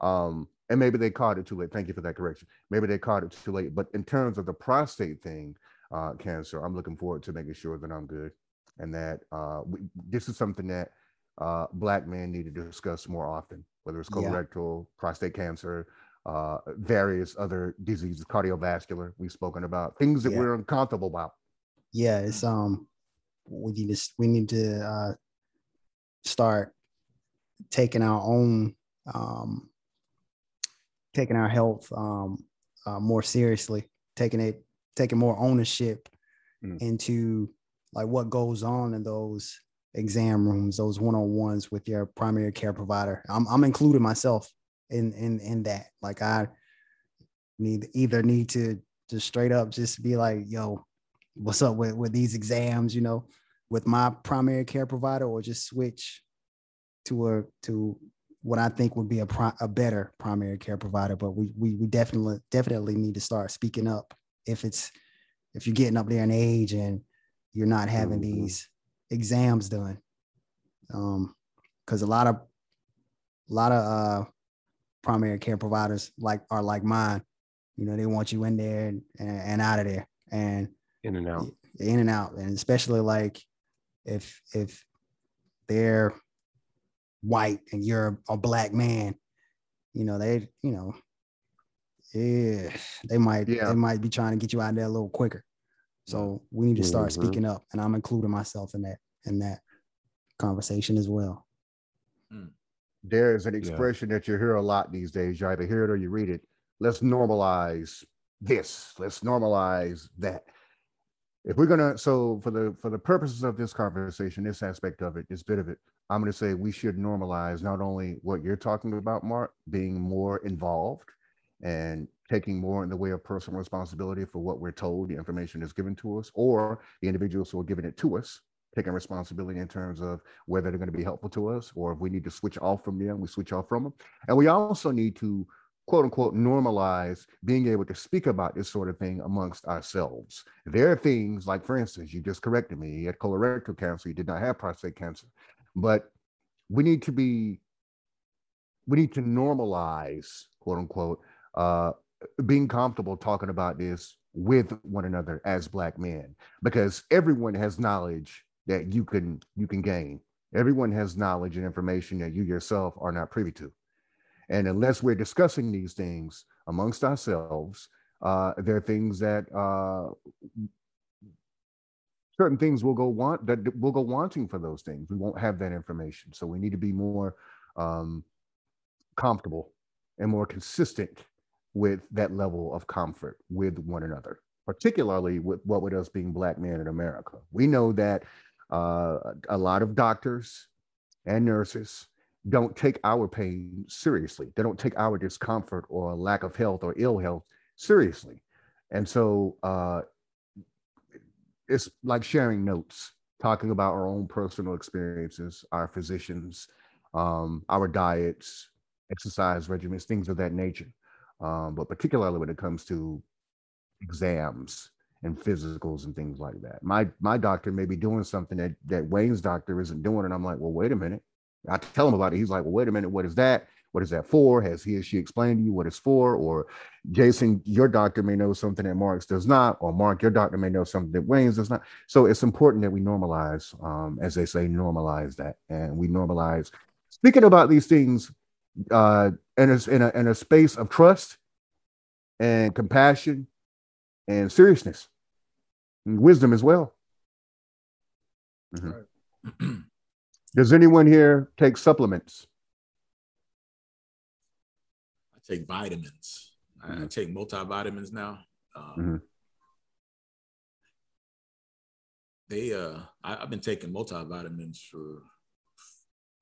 Um, and maybe they caught it too late. Thank you for that correction. Maybe they caught it too late. But in terms of the prostate thing, uh, cancer, I'm looking forward to making sure that I'm good and that uh, we, this is something that uh, black men need to discuss more often, whether it's colorectal, yeah. prostate cancer, uh, various other diseases, cardiovascular. We've spoken about things that yeah. we're uncomfortable about. Yeah, it's um, we need to we need to uh, start taking our own um, taking our health um, uh, more seriously, taking it taking more ownership mm. into like what goes on in those exam rooms, those one-on-ones with your primary care provider. I'm I'm including myself in in in that. Like I need either need to just straight up just be like, yo, what's up with with these exams, you know, with my primary care provider, or just switch to a to what I think would be a pro, a better primary care provider. But we, we we definitely definitely need to start speaking up if it's if you're getting up there in age and you're not having mm-hmm. these exams done. Um, because a lot of a lot of uh primary care providers like are like mine. You know, they want you in there and, and out of there and in and out. In and out. And especially like if if they're white and you're a black man, you know, they, you know, yeah, they might yeah. they might be trying to get you out there a little quicker. So we need to start mm-hmm. speaking up, and I'm including myself in that in that conversation as well. Hmm. There's an expression yeah. that you hear a lot these days. You either hear it or you read it. Let's normalize this. Let's normalize that. If we're gonna, so for the for the purposes of this conversation, this aspect of it, this bit of it, I'm going to say we should normalize not only what you're talking about, Mark, being more involved and taking more in the way of personal responsibility for what we're told, the information is given to us, or the individuals who are giving it to us taking responsibility in terms of whether they're going to be helpful to us or if we need to switch off from them, we switch off from them. And we also need to quote unquote normalize being able to speak about this sort of thing amongst ourselves. There are things like, for instance, you just corrected me, you had colorectal cancer, you did not have prostate cancer, but we need to be, we need to normalize, quote unquote, uh, being comfortable talking about this with one another as black men because everyone has knowledge that you can you can gain. Everyone has knowledge and information that you yourself are not privy to. And unless we're discussing these things amongst ourselves uh, there are things that uh, certain things will go want that will go wanting for those things. We won't have that information. So we need to be more um, comfortable and more consistent with that level of comfort with one another, particularly with what with us being black men in America. We know that uh, a lot of doctors and nurses don't take our pain seriously. They don't take our discomfort or lack of health or ill health seriously. And so uh, it's like sharing notes, talking about our own personal experiences, our physicians, um, our diets, exercise regimens, things of that nature um, but particularly when it comes to exams and physicals and things like that. My my doctor may be doing something that that Wayne's doctor isn't doing, and I'm like, well, wait a minute. I tell him about it. He's like, well, wait a minute, what is that? What is that for? Has he or she explained to you what it's for? Or Jason, your doctor may know something that Mark's does not, or Mark, your doctor may know something that Wayne's does not. So it's important that we normalize, um, as they say, normalize that, and we normalize speaking about these things uh, in a, in a in a space of trust and compassion and seriousness and wisdom as well. Mm-hmm. Right. Does anyone here take supplements? I take vitamins. Mm-hmm. I take multivitamins now. Um, mm-hmm. They, uh, I, have been taking multivitamins for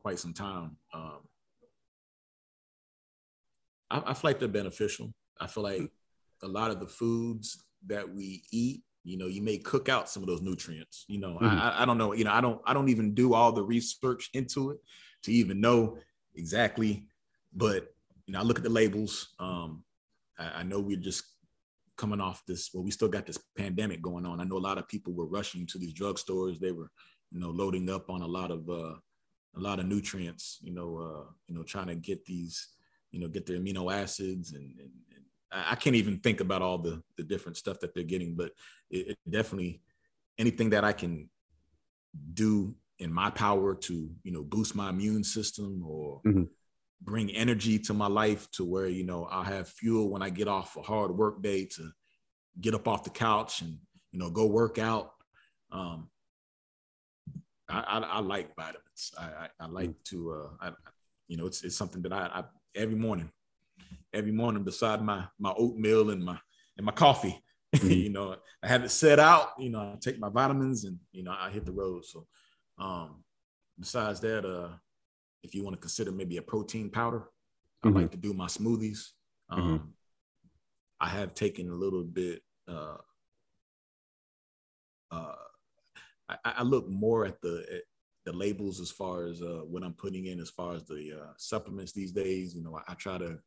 quite some time. Um, I, I feel like they're beneficial. I feel like a lot of the foods that we eat, you know, you may cook out some of those nutrients. You know, mm-hmm. I, I don't know. You know, I don't I don't even do all the research into it to even know exactly. But you know, I look at the labels. Um, I, I know we're just coming off this. Well, we still got this pandemic going on. I know a lot of people were rushing to these drugstores. They were, you know, loading up on a lot of uh, a lot of nutrients. You know, uh, you know, trying to get these you know, get their amino acids and, and, and I can't even think about all the the different stuff that they're getting, but it, it definitely anything that I can do in my power to you know boost my immune system or mm-hmm. bring energy to my life to where you know I'll have fuel when I get off a hard work day to get up off the couch and you know go work out. Um, I, I, I like vitamins. I, I, I like mm-hmm. to uh, I, you know it's it's something that I, I every morning, every morning beside my my oatmeal and my and my coffee. Mm-hmm. you know, I have it set out. You know, I take my vitamins and you know I hit the road. So, um, besides that, uh, if you want to consider maybe a protein powder, mm-hmm. I like to do my smoothies. Um, mm-hmm. I have taken a little bit. Uh, uh, I, I look more at the the labels as far as uh, what I'm putting in as far as the uh, supplements these days. You know, I, I try to.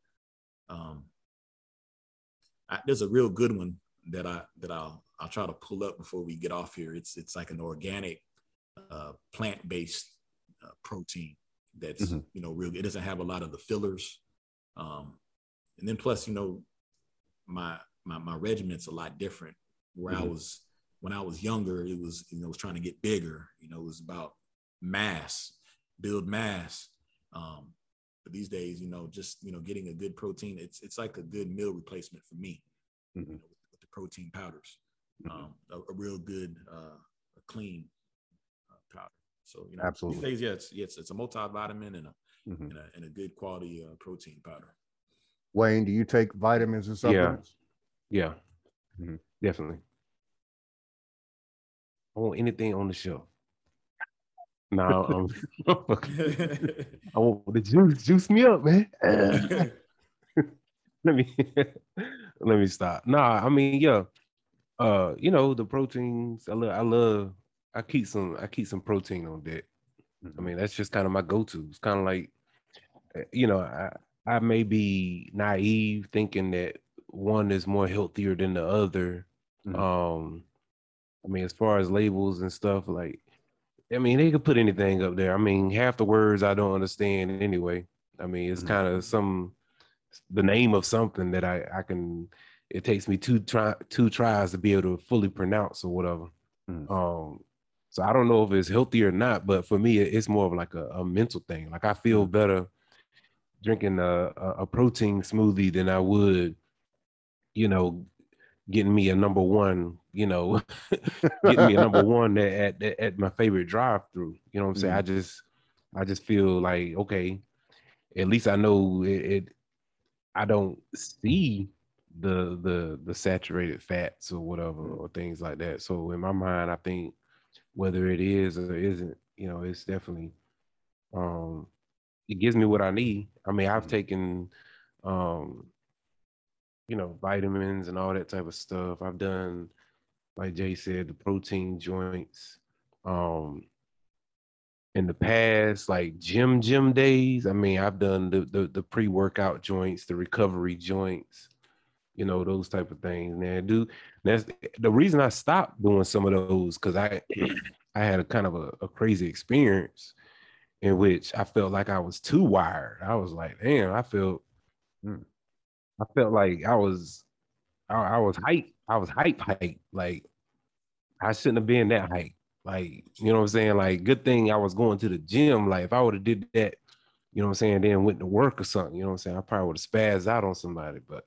Um, I, there's a real good one that I that I'll I'll try to pull up before we get off here. It's it's like an organic, uh, plant based uh, protein that's mm-hmm. you know real. It doesn't have a lot of the fillers, um, and then plus you know, my my my regiment's a lot different. Where mm-hmm. I was when I was younger, it was you know was trying to get bigger. You know, it was about mass, build mass. Um, but these days, you know, just you know, getting a good protein, it's it's like a good meal replacement for me. Mm-hmm. You know, with, with, the protein powders, mm-hmm. um, a, a, real good, uh, a clean uh, powder. So you know, absolutely. These days, yeah, it's, it's, it's a multivitamin and a, mm-hmm. and a and a good quality uh, protein powder. Wayne, do you take vitamins and supplements? Yeah, yeah, mm-hmm. definitely. I want anything on the shelf. No, um, I want the juice, juice me up, man. let me let me stop. Nah, I mean, yeah. Uh, you know, the proteins, I love I love I keep some I keep some protein on deck. I mean, that's just kind of my go-to. It's kind of like eh, you know, I I may be naive thinking that one is more healthier than the other. Mhm. Um, I mean, as far as labels and stuff, like, I mean, they could put anything up there. I mean, half the words I don't understand anyway. I mean, it's Mhm. kind of some the name of something that I I can. It takes me two try two tries to be able to fully pronounce or whatever. Mhm. Um, so I don't know if it's healthy or not, but for me, it- it's more of like a, a mental thing. Like I feel Mhm. better drinking a, a protein smoothie than I would, you know, getting me a number one, you know, getting me a number one at, at, at my favorite drive through. You know what I'm saying? I just I just feel like, okay, at least I know it, it I don't see the the the saturated fats or whatever or things like that. So in my mind, I think whether it is or isn't, you know, it's definitely um it gives me what I need. I mean, I've Mhm. taken um you know, vitamins and all that type of stuff. I've done like Jay said, the protein joints. Um in the past, like gym gym days. I mean, I've done the the, the pre-workout joints, the recovery joints, you know, those type of things. Man, do that's the reason I stopped doing some of those because I I had a kind of a, a crazy experience in which I felt like I was too wired. I was like, damn, I felt Hmm. I felt like I was I, I was hype. I was hype hype. Like I shouldn't have been that hype. Like, you know what I'm saying? Like, good thing I was going to the gym. Like, if I would have did that, you know what I'm saying, then went to work or something, you know what I'm saying? I probably would have spazzed out on somebody. But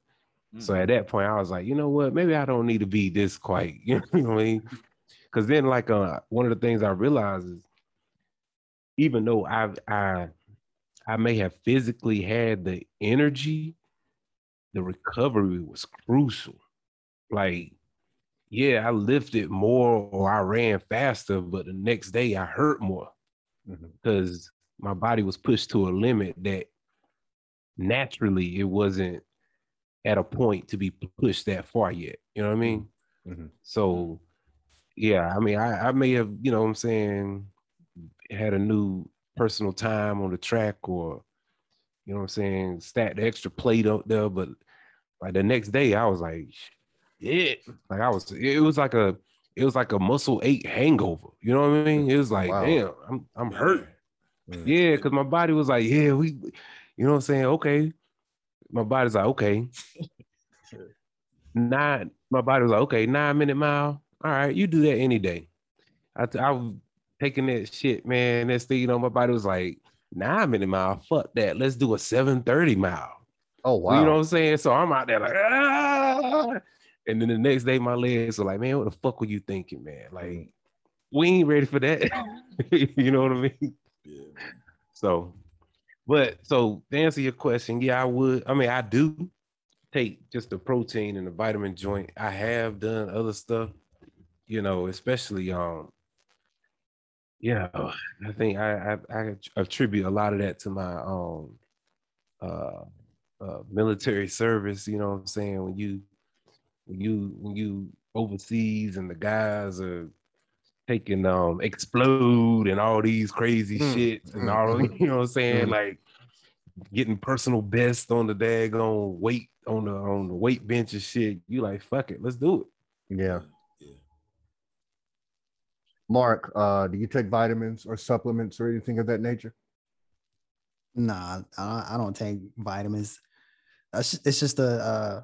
so Mm. at that point, I was like, you know what? Maybe I don't need to be this quite. You know what I mean? Because then, like, uh, one of the things I realized is, even though I I I may have physically had the energy, the recovery was crucial. Like, yeah, I lifted more or I ran faster, but the next day I hurt more because my body was pushed to a limit that naturally it wasn't at a point to be pushed that far yet. You know what I mean? Mhm. So yeah, I mean, I, I may have, you know what I'm saying, had a new personal time on the track or, you know what I'm saying, stacked the extra plate up there, but like the next day I was like, yeah, like I was, it was like a, it was like a muscle ache hangover. You know what I mean? It was like, Wow. damn, I'm, I'm hurt. Mm. Yeah, because my body was like, yeah, we, you know what I'm saying? Okay. My body's like, okay. Nine, my body was like, okay, nine minute mile. All right, you do that any day. I was taking that shit, man. Next thing you know, my body was like, nine minute mile. Fuck that. Let's do a 730 mile. Oh wow. you know what I'm saying? So I'm out there like, ah! And then the next day, my legs were like, man, what the fuck were you thinking, man? Like, we ain't ready for that. you know what I mean? Yeah. So, but so to answer your question, yeah, I would. I mean, I do take just the protein and the vitamin joint. I have done other stuff, you know, especially um, yeah, I think I I, I attribute a lot of that to my um uh, uh military service. You know what I'm saying? When you when you when you overseas and the guys are taking um explode and all these crazy Mm, shits and mm, all mm. you know what I'm saying? Mhm. Like getting personal best on the daggone weight on the on the weight bench and shit. You like fuck it, let's do it. yeah. Mark, uh, do you take vitamins or supplements or anything of that nature? Nah, I, I don't take vitamins. It's just a, uh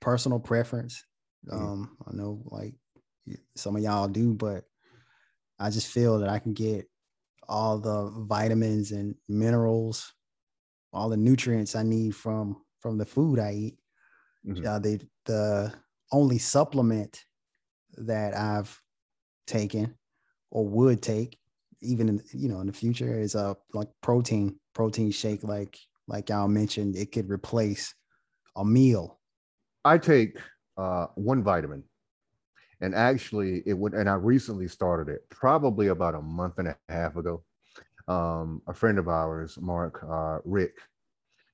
personal preference. Um, I know like some of y'all do, but I just feel that I can get all the vitamins and minerals, all the nutrients I need from from the food I eat. Mhm. Uh, the the only supplement that I've taken or would take, even in you know in the future, is a like protein protein shake. Like like y'all mentioned, it could replace a meal. I take uh, one vitamin, and actually, it would. And I recently started it, probably about a month and a half ago. Um, a friend of ours, Mark uh, Rick,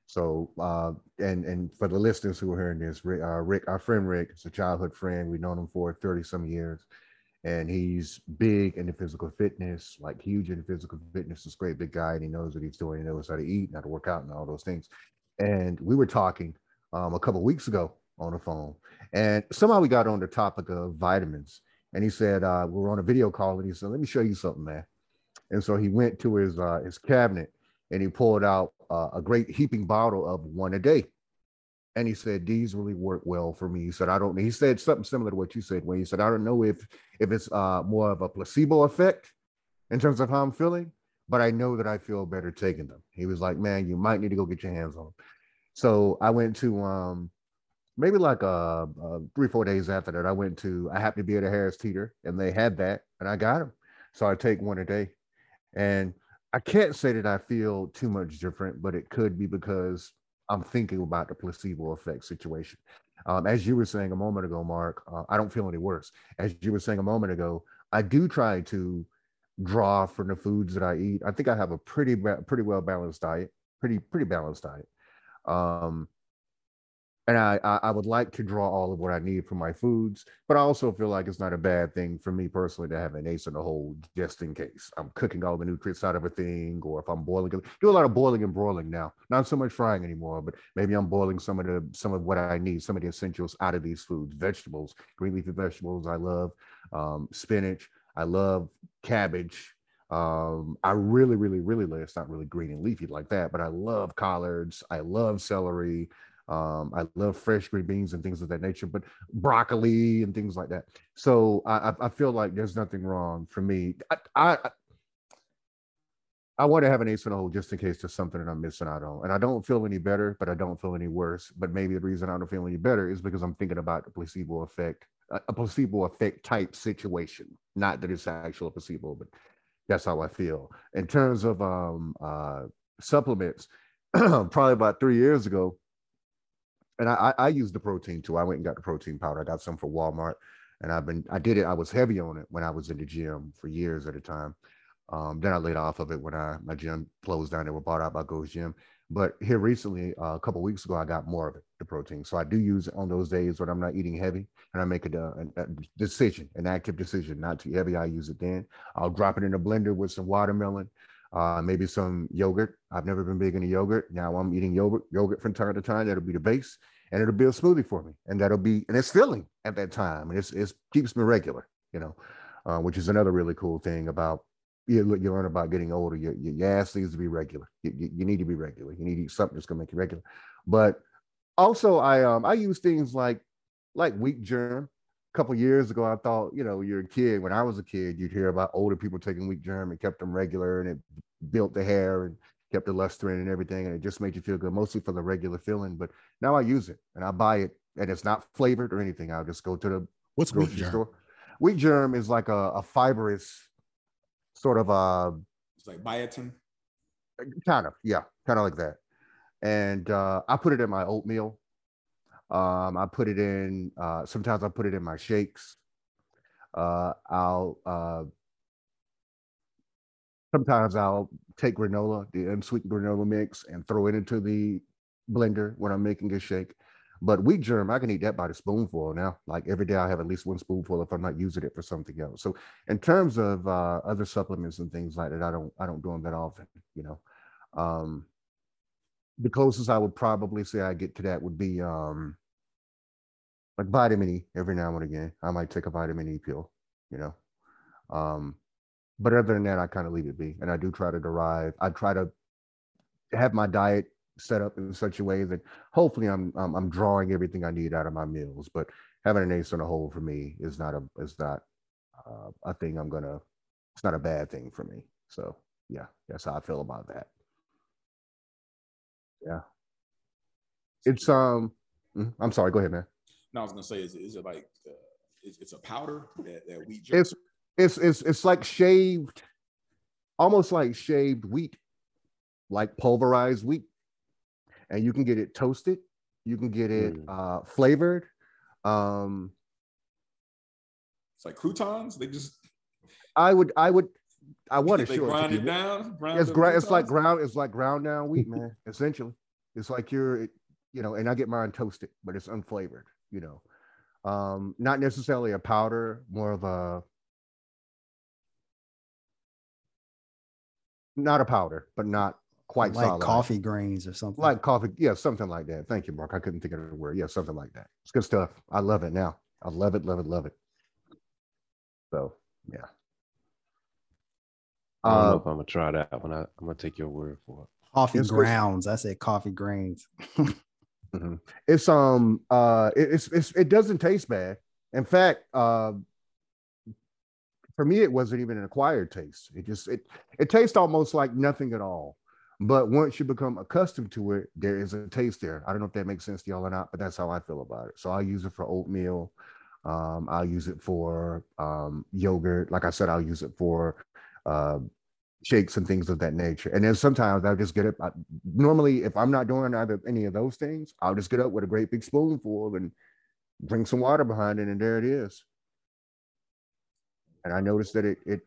So, uh, and and for the listeners who are hearing this, Rick, uh, Rick, our friend Rick, is a childhood friend. We've known him for thirty some years, and he's big into physical fitness, like huge into physical fitness. This great big guy, and he knows what he's doing. He knows how to eat, how to work out, and all those things. And we were talking um, a couple weeks ago on the phone, and somehow we got on the topic of vitamins. And he said uh, we were on a video call, and he said, "Let me show you something, man." And so he went to his uh, his cabinet and he pulled out uh, a great heaping bottle of one a day. And he said, these really work well for me. He said, I don't. He said something similar to what you said, when he said, I don't know if if it's uh, more of a placebo effect in terms of how I'm feeling, but I know that I feel better taking them. He was like, man, you might need to go get your hands on them. So I went to um, maybe like uh, uh, three, four days after that, I went to, I happened to be at a Harris Teeter and they had that and I got them. So I take one a day. And I can't say that I feel too much different, but it could be because I'm thinking about the placebo effect situation. Um, as you were saying a moment ago, Mark, uh, I don't feel any worse. As you were saying a moment ago, I do try to draw from the foods that I eat. I think I have a pretty pretty well balanced diet, pretty pretty balanced diet. Um, and I, I would like to draw all of what I need from my foods, but I also feel like it's not a bad thing for me personally to have an ace in the hole just in case I'm cooking all the nutrients out of a thing, or if I'm boiling, do a lot of boiling and broiling now, not so much frying anymore, but maybe I'm boiling some of the some of what I need, some of the essentials out of these foods, vegetables, green leafy vegetables. I love um, spinach. I love cabbage. Um, I really, really, really love. It's not really green and leafy like that, but I love collards. I love celery. Um, I love fresh green beans and things of that nature, but broccoli and things like that. So I, I feel like there's nothing wrong for me. I, I, I want to have an ace in the hole just in case there's something that I'm missing out on. And I don't feel any better, but I don't feel any worse. But maybe the reason I don't feel any better is because I'm thinking about the placebo effect, a placebo effect type situation. Not that it's actual placebo, but that's how I feel. In terms of um, uh, supplements, probably about three years ago, and I, I use the protein too. I went and got the protein powder. I got some for Walmart, and I've been I did it. I was heavy on it when I was in the gym for years at a time. Um, then I laid off of it when I my gym closed down. They were bought out by Gold's Gym. But here recently, uh, a couple weeks ago, I got more of it, the protein. So I do use it on those days when I'm not eating heavy, and I make a, a, a decision, an active decision, not too heavy. I use it then. I'll drop it in a blender with some watermelon, uh, maybe some yogurt. I've never been big into yogurt. Now I'm eating yogurt, yogurt from time to time. That'll be the base, and it'll be a smoothie for me, and that'll be and it's filling at that time, and it's it keeps me regular, you know, uh, which is another really cool thing about you. You learn about getting older. Your, your ass needs to be regular. You, you, you need to be regular. You need to eat something that's gonna make you regular. But also, I um I use things like like wheat germ couple years ago, I thought, you know, you're a kid. When I was a kid, you'd hear about older people taking wheat germ and kept them regular, and it built the hair and kept the luster in and everything, and it just made you feel good, mostly for the regular feeling. But now I use it and I buy it, and it's not flavored or anything. I'll just go to the what's wheat germ? Store. Wheat germ is like a, a fibrous sort of a. Uh, it's like biotin. Kind of, yeah, kind of like that. And uh, I put it in my oatmeal um, I put it in. Uh, sometimes I put it in my shakes. Uh, I'll uh, sometimes I'll take granola, the unsweetened granola mix, and throw it into the blender when I'm making a shake. But wheat germ, I can eat that by the spoonful now. Like every day, I have at least one spoonful if I'm not using it for something else. So, in terms of uh, other supplements and things like that, I don't I don't do them that often. You know, um, the closest I would probably say I get to that would be um, like vitamin E every now and again. I might take a vitamin E pill, you know. Um, but other than that, I kind of leave it be. And I do try to derive, I try to have my diet set up in such a way that hopefully I'm I'm, I'm drawing everything I need out of my meals. But having an ace on a hole for me is not a is not uh, a thing I'm gonna. It's not a bad thing for me. So yeah, that's how I feel about that. Yeah. It's um. Mm, I'm sorry. Go ahead, man. No, I was gonna say, is, is it like uh, it's, it's a powder that, that wheat? It's it's it's it's like shaved, almost like shaved wheat, like pulverized wheat, and you can get it toasted. You can get it mm. uh, flavored. Um, it's like croutons. They just. I would. I would. I want to show grind it, it down. Grind it's, gra- it's like ground. It's like ground down wheat, man. essentially. It's like you're, you know, and I get mine toasted, but it's unflavored, you know. Um, not necessarily a powder, more of a not a powder, but not quite like solid. coffee grains or something. Like coffee, yeah, something like that. Thank you, Mark. I couldn't think of the word. Yeah, something like that. It's good stuff. I love it now. I love it, love it, love it. So yeah. I don't know Uh, if I'm gonna try that one. I, I'm gonna take your word for it. coffee it's good. grounds. I said coffee grains. Mhm. It's um uh it, it's it's it doesn't taste bad. In fact, uh for me it wasn't even an acquired taste. It just it it tastes almost like nothing at all. But once you become accustomed to it, there is a taste there. I don't know if that makes sense to y'all or not, but that's how I feel about it. So I use it for oatmeal. Um, I'll use it for um, yogurt. Like I said, I'll use it for uh, shakes and things of that nature. And then sometimes I'll just get up. I, normally, if I'm not doing either any of those things, I'll just get up with a great big spoonful and bring some water behind it, and there it is. And I noticed that it it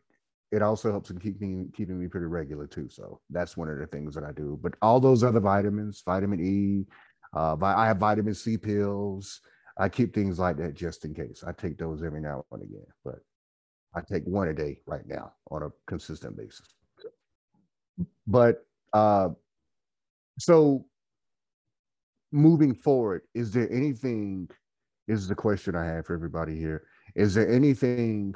it also helps in keeping keeping me pretty regular too. So that's one of the things that I do. But all those other vitamins, vitamin E, uh, I have vitamin C pills. I keep things like that just in case. I take those every now and again, but I take one a day right now on a consistent basis. But uh, so moving forward, is there anything? Is the question I have for everybody here? Is there anything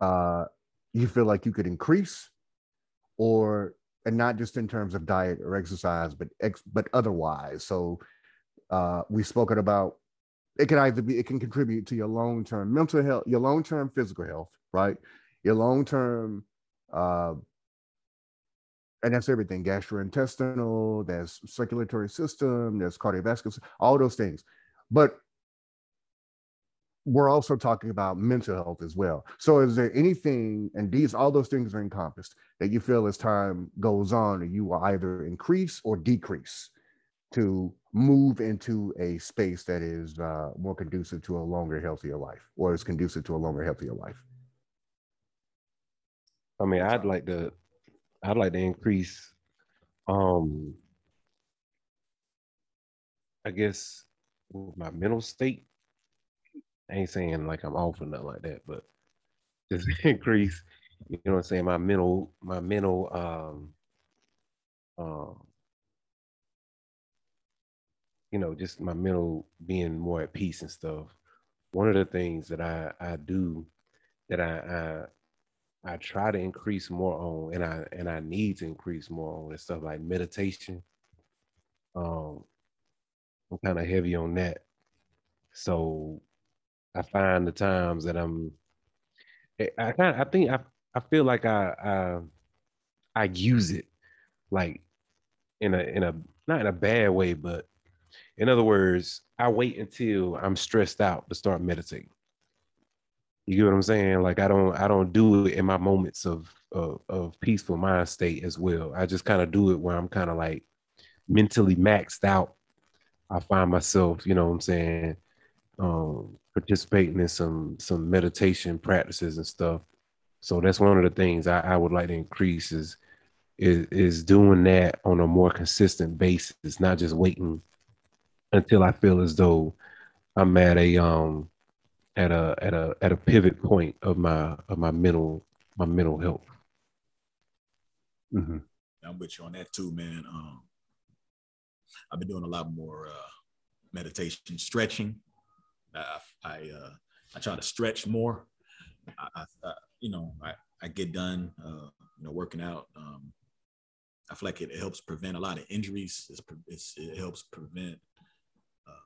uh, you feel like you could increase, or and not just in terms of diet or exercise, but ex, but otherwise? So uh, we've spoken about it can either be it can contribute to your long term mental health, your long term physical health, right? Your long term, uh, and that's everything gastrointestinal, there's circulatory system, there's cardiovascular, all those things. But we're also talking about mental health as well. So, is there anything, and these all those things are encompassed that you feel as time goes on, you will either increase or decrease to move into a space that is uh, more conducive to a longer, healthier life, or is conducive to a longer, healthier life? I mean, I'd like to, I'd like to increase, um, I guess with my mental state. I ain't saying like I'm off or nothing like that, but just increase, you know what I'm saying, my mental, my mental, um, um, you know, just my mental being more at peace and stuff. One of the things that I I do that I I I try to increase more on, and I and I need to increase more on and stuff like meditation. Um, I'm kind of heavy on that, so I find the times that I'm, I- I kind I think I I feel like I I I use it like in a in a not in a bad way, but in other words, I wait until I'm stressed out to start meditating. You get what I'm saying? Like I don't I don't do it in my moments of of, of peaceful mind state as well. I just kind of do it where I'm kind of like mentally maxed out. I find myself, you know what I'm saying, um, participating in some some meditation practices and stuff. So that's one of the things I, I would like to increase is is is doing that on a more consistent basis, not just waiting until I feel as though I'm at a um at a at a at a pivot point of my of my mental my mental health. Mm-hmm. I'm with you on that too, man. Um, I've been doing a lot more uh, meditation, stretching. I I, uh, I try to stretch more. I, I, I you know I, I get done uh, you know working out. Um, I feel like it, it helps prevent a lot of injuries. It's, it's, it helps prevent uh,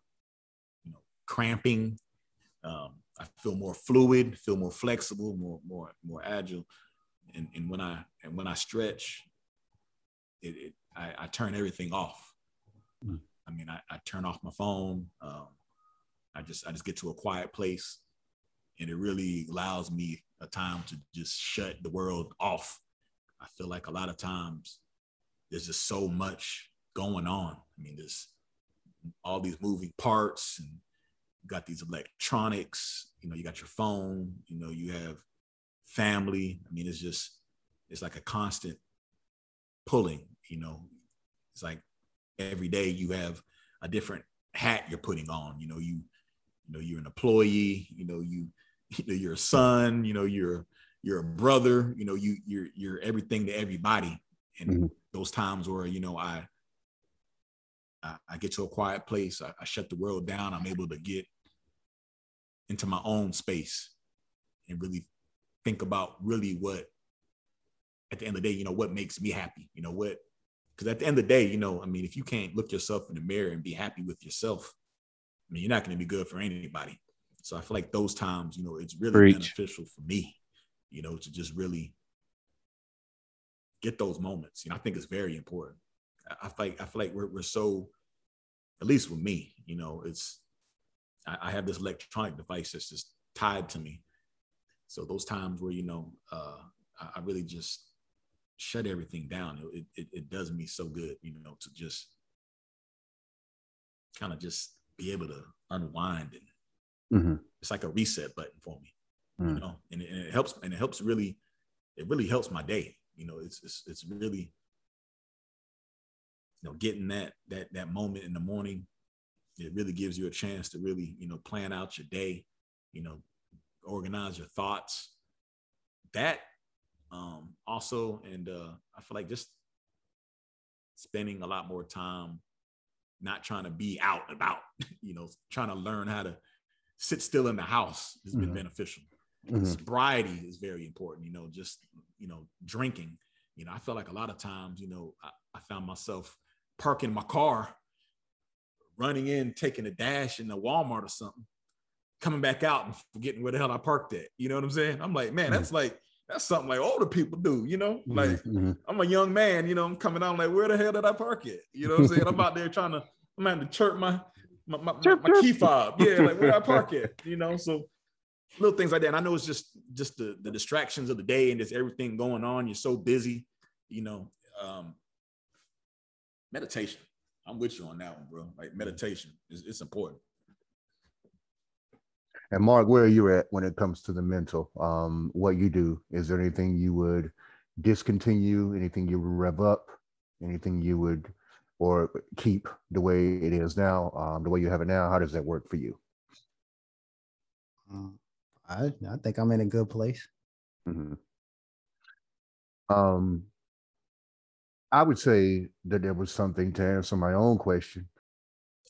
you know cramping. Um, I feel more fluid, feel more flexible, more more more agile. And, and when I and when I stretch, it, it I, I turn everything off. Mm. I mean, I, I turn off my phone. Um, I just I just get to a quiet place, and it really allows me a time to just shut the world off. I feel like a lot of times there's just so much going on. I mean, there's all these moving parts, and got these electronics. You know, you got your phone. You know, you have family. I mean, it's just it's like a constant pulling. You know, it's like every day you have a different hat you're putting on. You know, you you know you're an employee. You know you you know you're a son. You know you're you're a brother. You know you you're you're everything to everybody. And mm-hmm. those times where you know I I, I get to a quiet place, I, I shut the world down. I'm able to get into my own space and really think about really what at the end of the day, you know, what makes me happy, you know, what because at the end of the day, you know, I mean, if you can't look yourself in the mirror and be happy with yourself, I mean, you're not going to be good for anybody. So I feel like those times, you know, it's really Preach. beneficial for me, you know, to just really get those moments. You know, I think it's very important. I feel like I feel like we're we're so, at least with me, you know, it's I, I have this electronic device that's just tied to me. So those times where you know uh, I, I really just shut everything down. It, it, it does me so good, you know, to just kind of just be able to unwind and mm-hmm. it's like a reset button for me, mm-hmm. you mm. know, and it, and it, helps and it helps really, it really helps my day. You know, it's it's it's really, you know, getting that that that moment in the morning. It really gives you a chance to really, you know, plan out your day, you know, organize your thoughts. That um, also, and uh, I feel like just spending a lot more time not trying to be out and about, you know, trying to learn how to sit still in the house has mm-hmm. been beneficial. Mm-hmm. Sobriety is very important, you know, just, you know, drinking. You know, I feel like a lot of times, you know, I, I found myself parking my car, running in, taking a dash in the Walmart or something, coming back out and forgetting where the hell I parked at. You know what I'm saying? I'm like, man, that's like that's something like older people do, you know. Mm-hmm, like mm-hmm. I'm a young man, you know. I'm coming out like, where the hell did I park it? You know what I'm saying? I'm out there trying to, I'm having to chirp my my, my, my key fob. Yeah, like where I park it? You know, so little things like that. And I know it's just just the the distractions of the day and just everything going on. You're so busy, you know. Um, meditation. I'm with you on that one, bro. Like meditation is it's important. And Mark, where are you at when it comes to the mental? Um, what you do? Is there anything you would discontinue? Anything you would rev up? Anything you would or keep the way it is now, um, the way you have it now? How does that work for you? Um, I I think I'm in a good place. Mm-hmm. Um, I would say that there was something to answer my own question.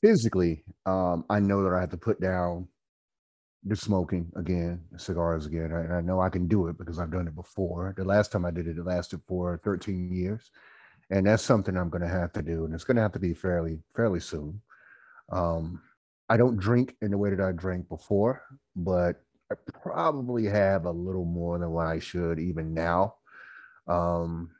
Physically, um, I know that I have to put down the smoking again, cigars again. And I know I can do it because I've done it before. The last time I did it, it lasted for 13 years. And that's something I'm going to have to do. And it's going to have to be fairly, fairly soon. Um, I don't drink in the way that I drank before, but I probably have a little more than what I should even now. Um,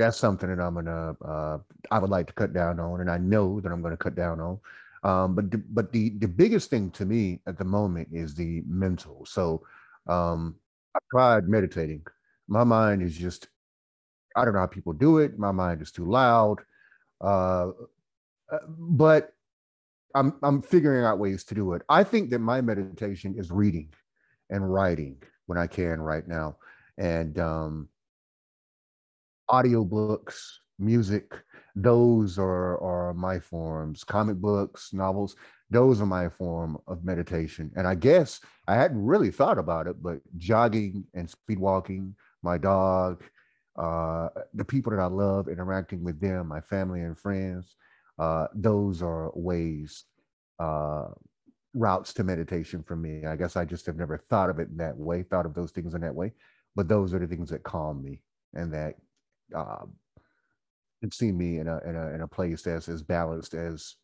that's something that I'm gonna uh, I would like to cut down on, and I know that I'm gonna cut down on. Um, but but the the biggest thing to me at the moment is the mental. So um, I tried meditating. My mind is just I don't know how people do it. My mind is too loud. Uh, uh, but I'm I'm figuring out ways to do it. I think that my meditation is reading and writing when I can right now, and um, audiobooks, music those are are my forms. Comic books novels those are my form of meditation. And i guess i hadn't really thought about it but jogging and speed walking my dog uh, the people that i love interacting with them my family and friends uh, those are ways uh, routes to meditation for me. I guess i just have never thought of it in that way thought of those things in that way but those are the things that calm me and that and see me in a in a in a place that's as balanced as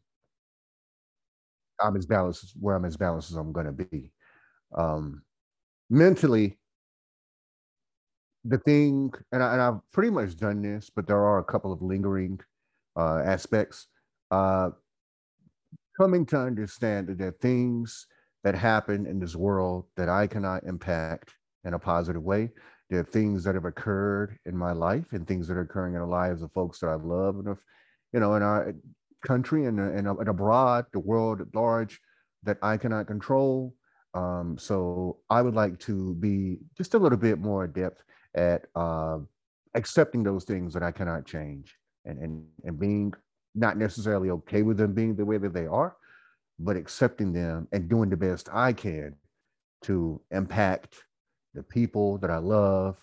I'm as balanced where I'm as balanced as I'm gonna be. Um mentally, the thing, and, I, I've pretty much done this, but there are a couple of lingering uh, aspects. Uh, coming to understand that there things that happen in this world that I cannot impact in a positive way. Are things that have occurred in my life and things that are occurring in the lives of folks that I love and, you know, in our country and, and, and abroad, the world at large that I cannot control. Um, so I would like to be just a little bit more adept at uh, accepting those things that I cannot change and, and, and being not necessarily okay with them being the way that they are, but accepting them and doing the best I can to impact the people that I love,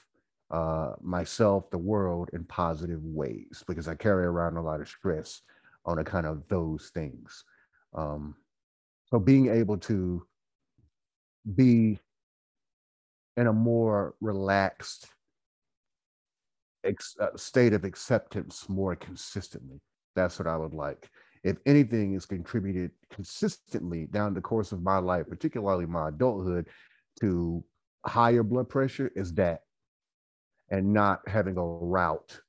uh, myself, the world in positive ways because I carry around a lot of stress on account of those things. Um, so being able to be in a more relaxed ex- uh, state of acceptance more consistently. That's what I would like. If anything is contributed consistently down the course of my life, particularly my adulthood, to higher blood pressure, is that, and not having a route,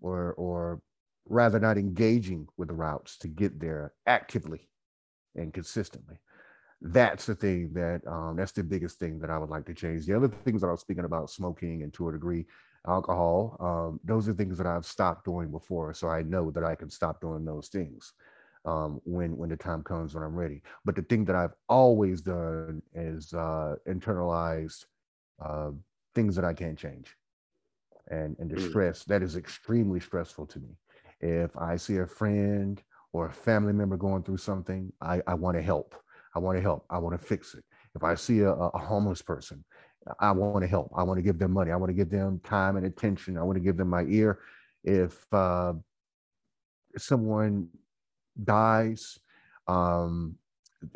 or or rather not engaging with the routes to get there actively and consistently. That's the thing that um, that's the biggest thing that I would like to change. The other things that I was speaking about, smoking and to a degree, alcohol, um, those are things that I've stopped doing before. So I know that I can stop doing those things um, when when the time comes when I'm ready. But the thing that I've always done is uh, internalized uh, things that I can't change, and and the Mm. stress that is extremely stressful to me. If I see a friend or a family member going through something, I, I want to help. I want to help. I want to fix it. If I see a, a homeless person, I want to help. I want to give them money. I want to give them time and attention. I want to give them my ear. If uh, someone dies, um,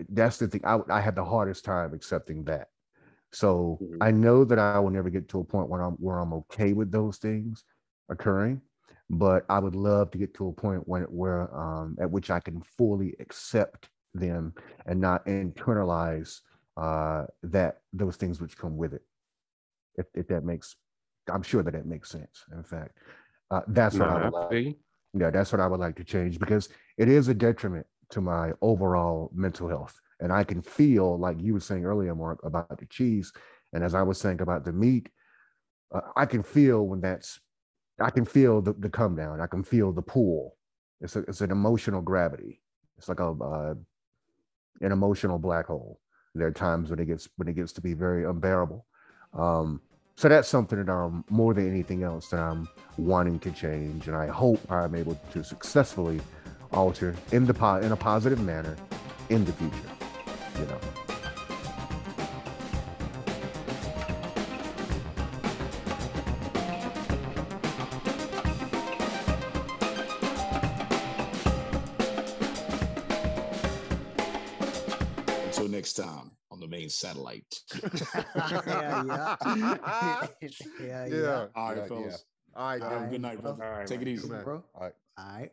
that's the thing. I, I have the hardest time accepting that. So Mhm. I know that I will never get to a point where I'm where I'm okay with those things occurring, but I would love to get to a point when where um, at which I can fully accept them and not internalize uh, that those things which come with it. If, if that makes, I'm sure that it makes sense. In fact, uh, that's what I would like. Yeah, that's what I would like to change because it is a detriment to my overall mental health. And I can feel, like you were saying earlier, Mark, about the cheese. And as I was saying about the meat, uh, I can feel when that's, I can feel the, the come down. I can feel the pull. It's, a, it's an emotional gravity. It's like a, uh, an emotional black hole. There are times when it gets, when it gets to be very unbearable. Um, so that's something that I'm more than anything else that I'm wanting to change, and I hope I'm able to successfully alter in the po- in a positive manner in the future. You know. Satellite. yeah, yeah. yeah, yeah. Yeah. All right, yeah, fellas. All right, All right, guys. good night, bro. All right, Take it easy. man. Bro. All right. All right.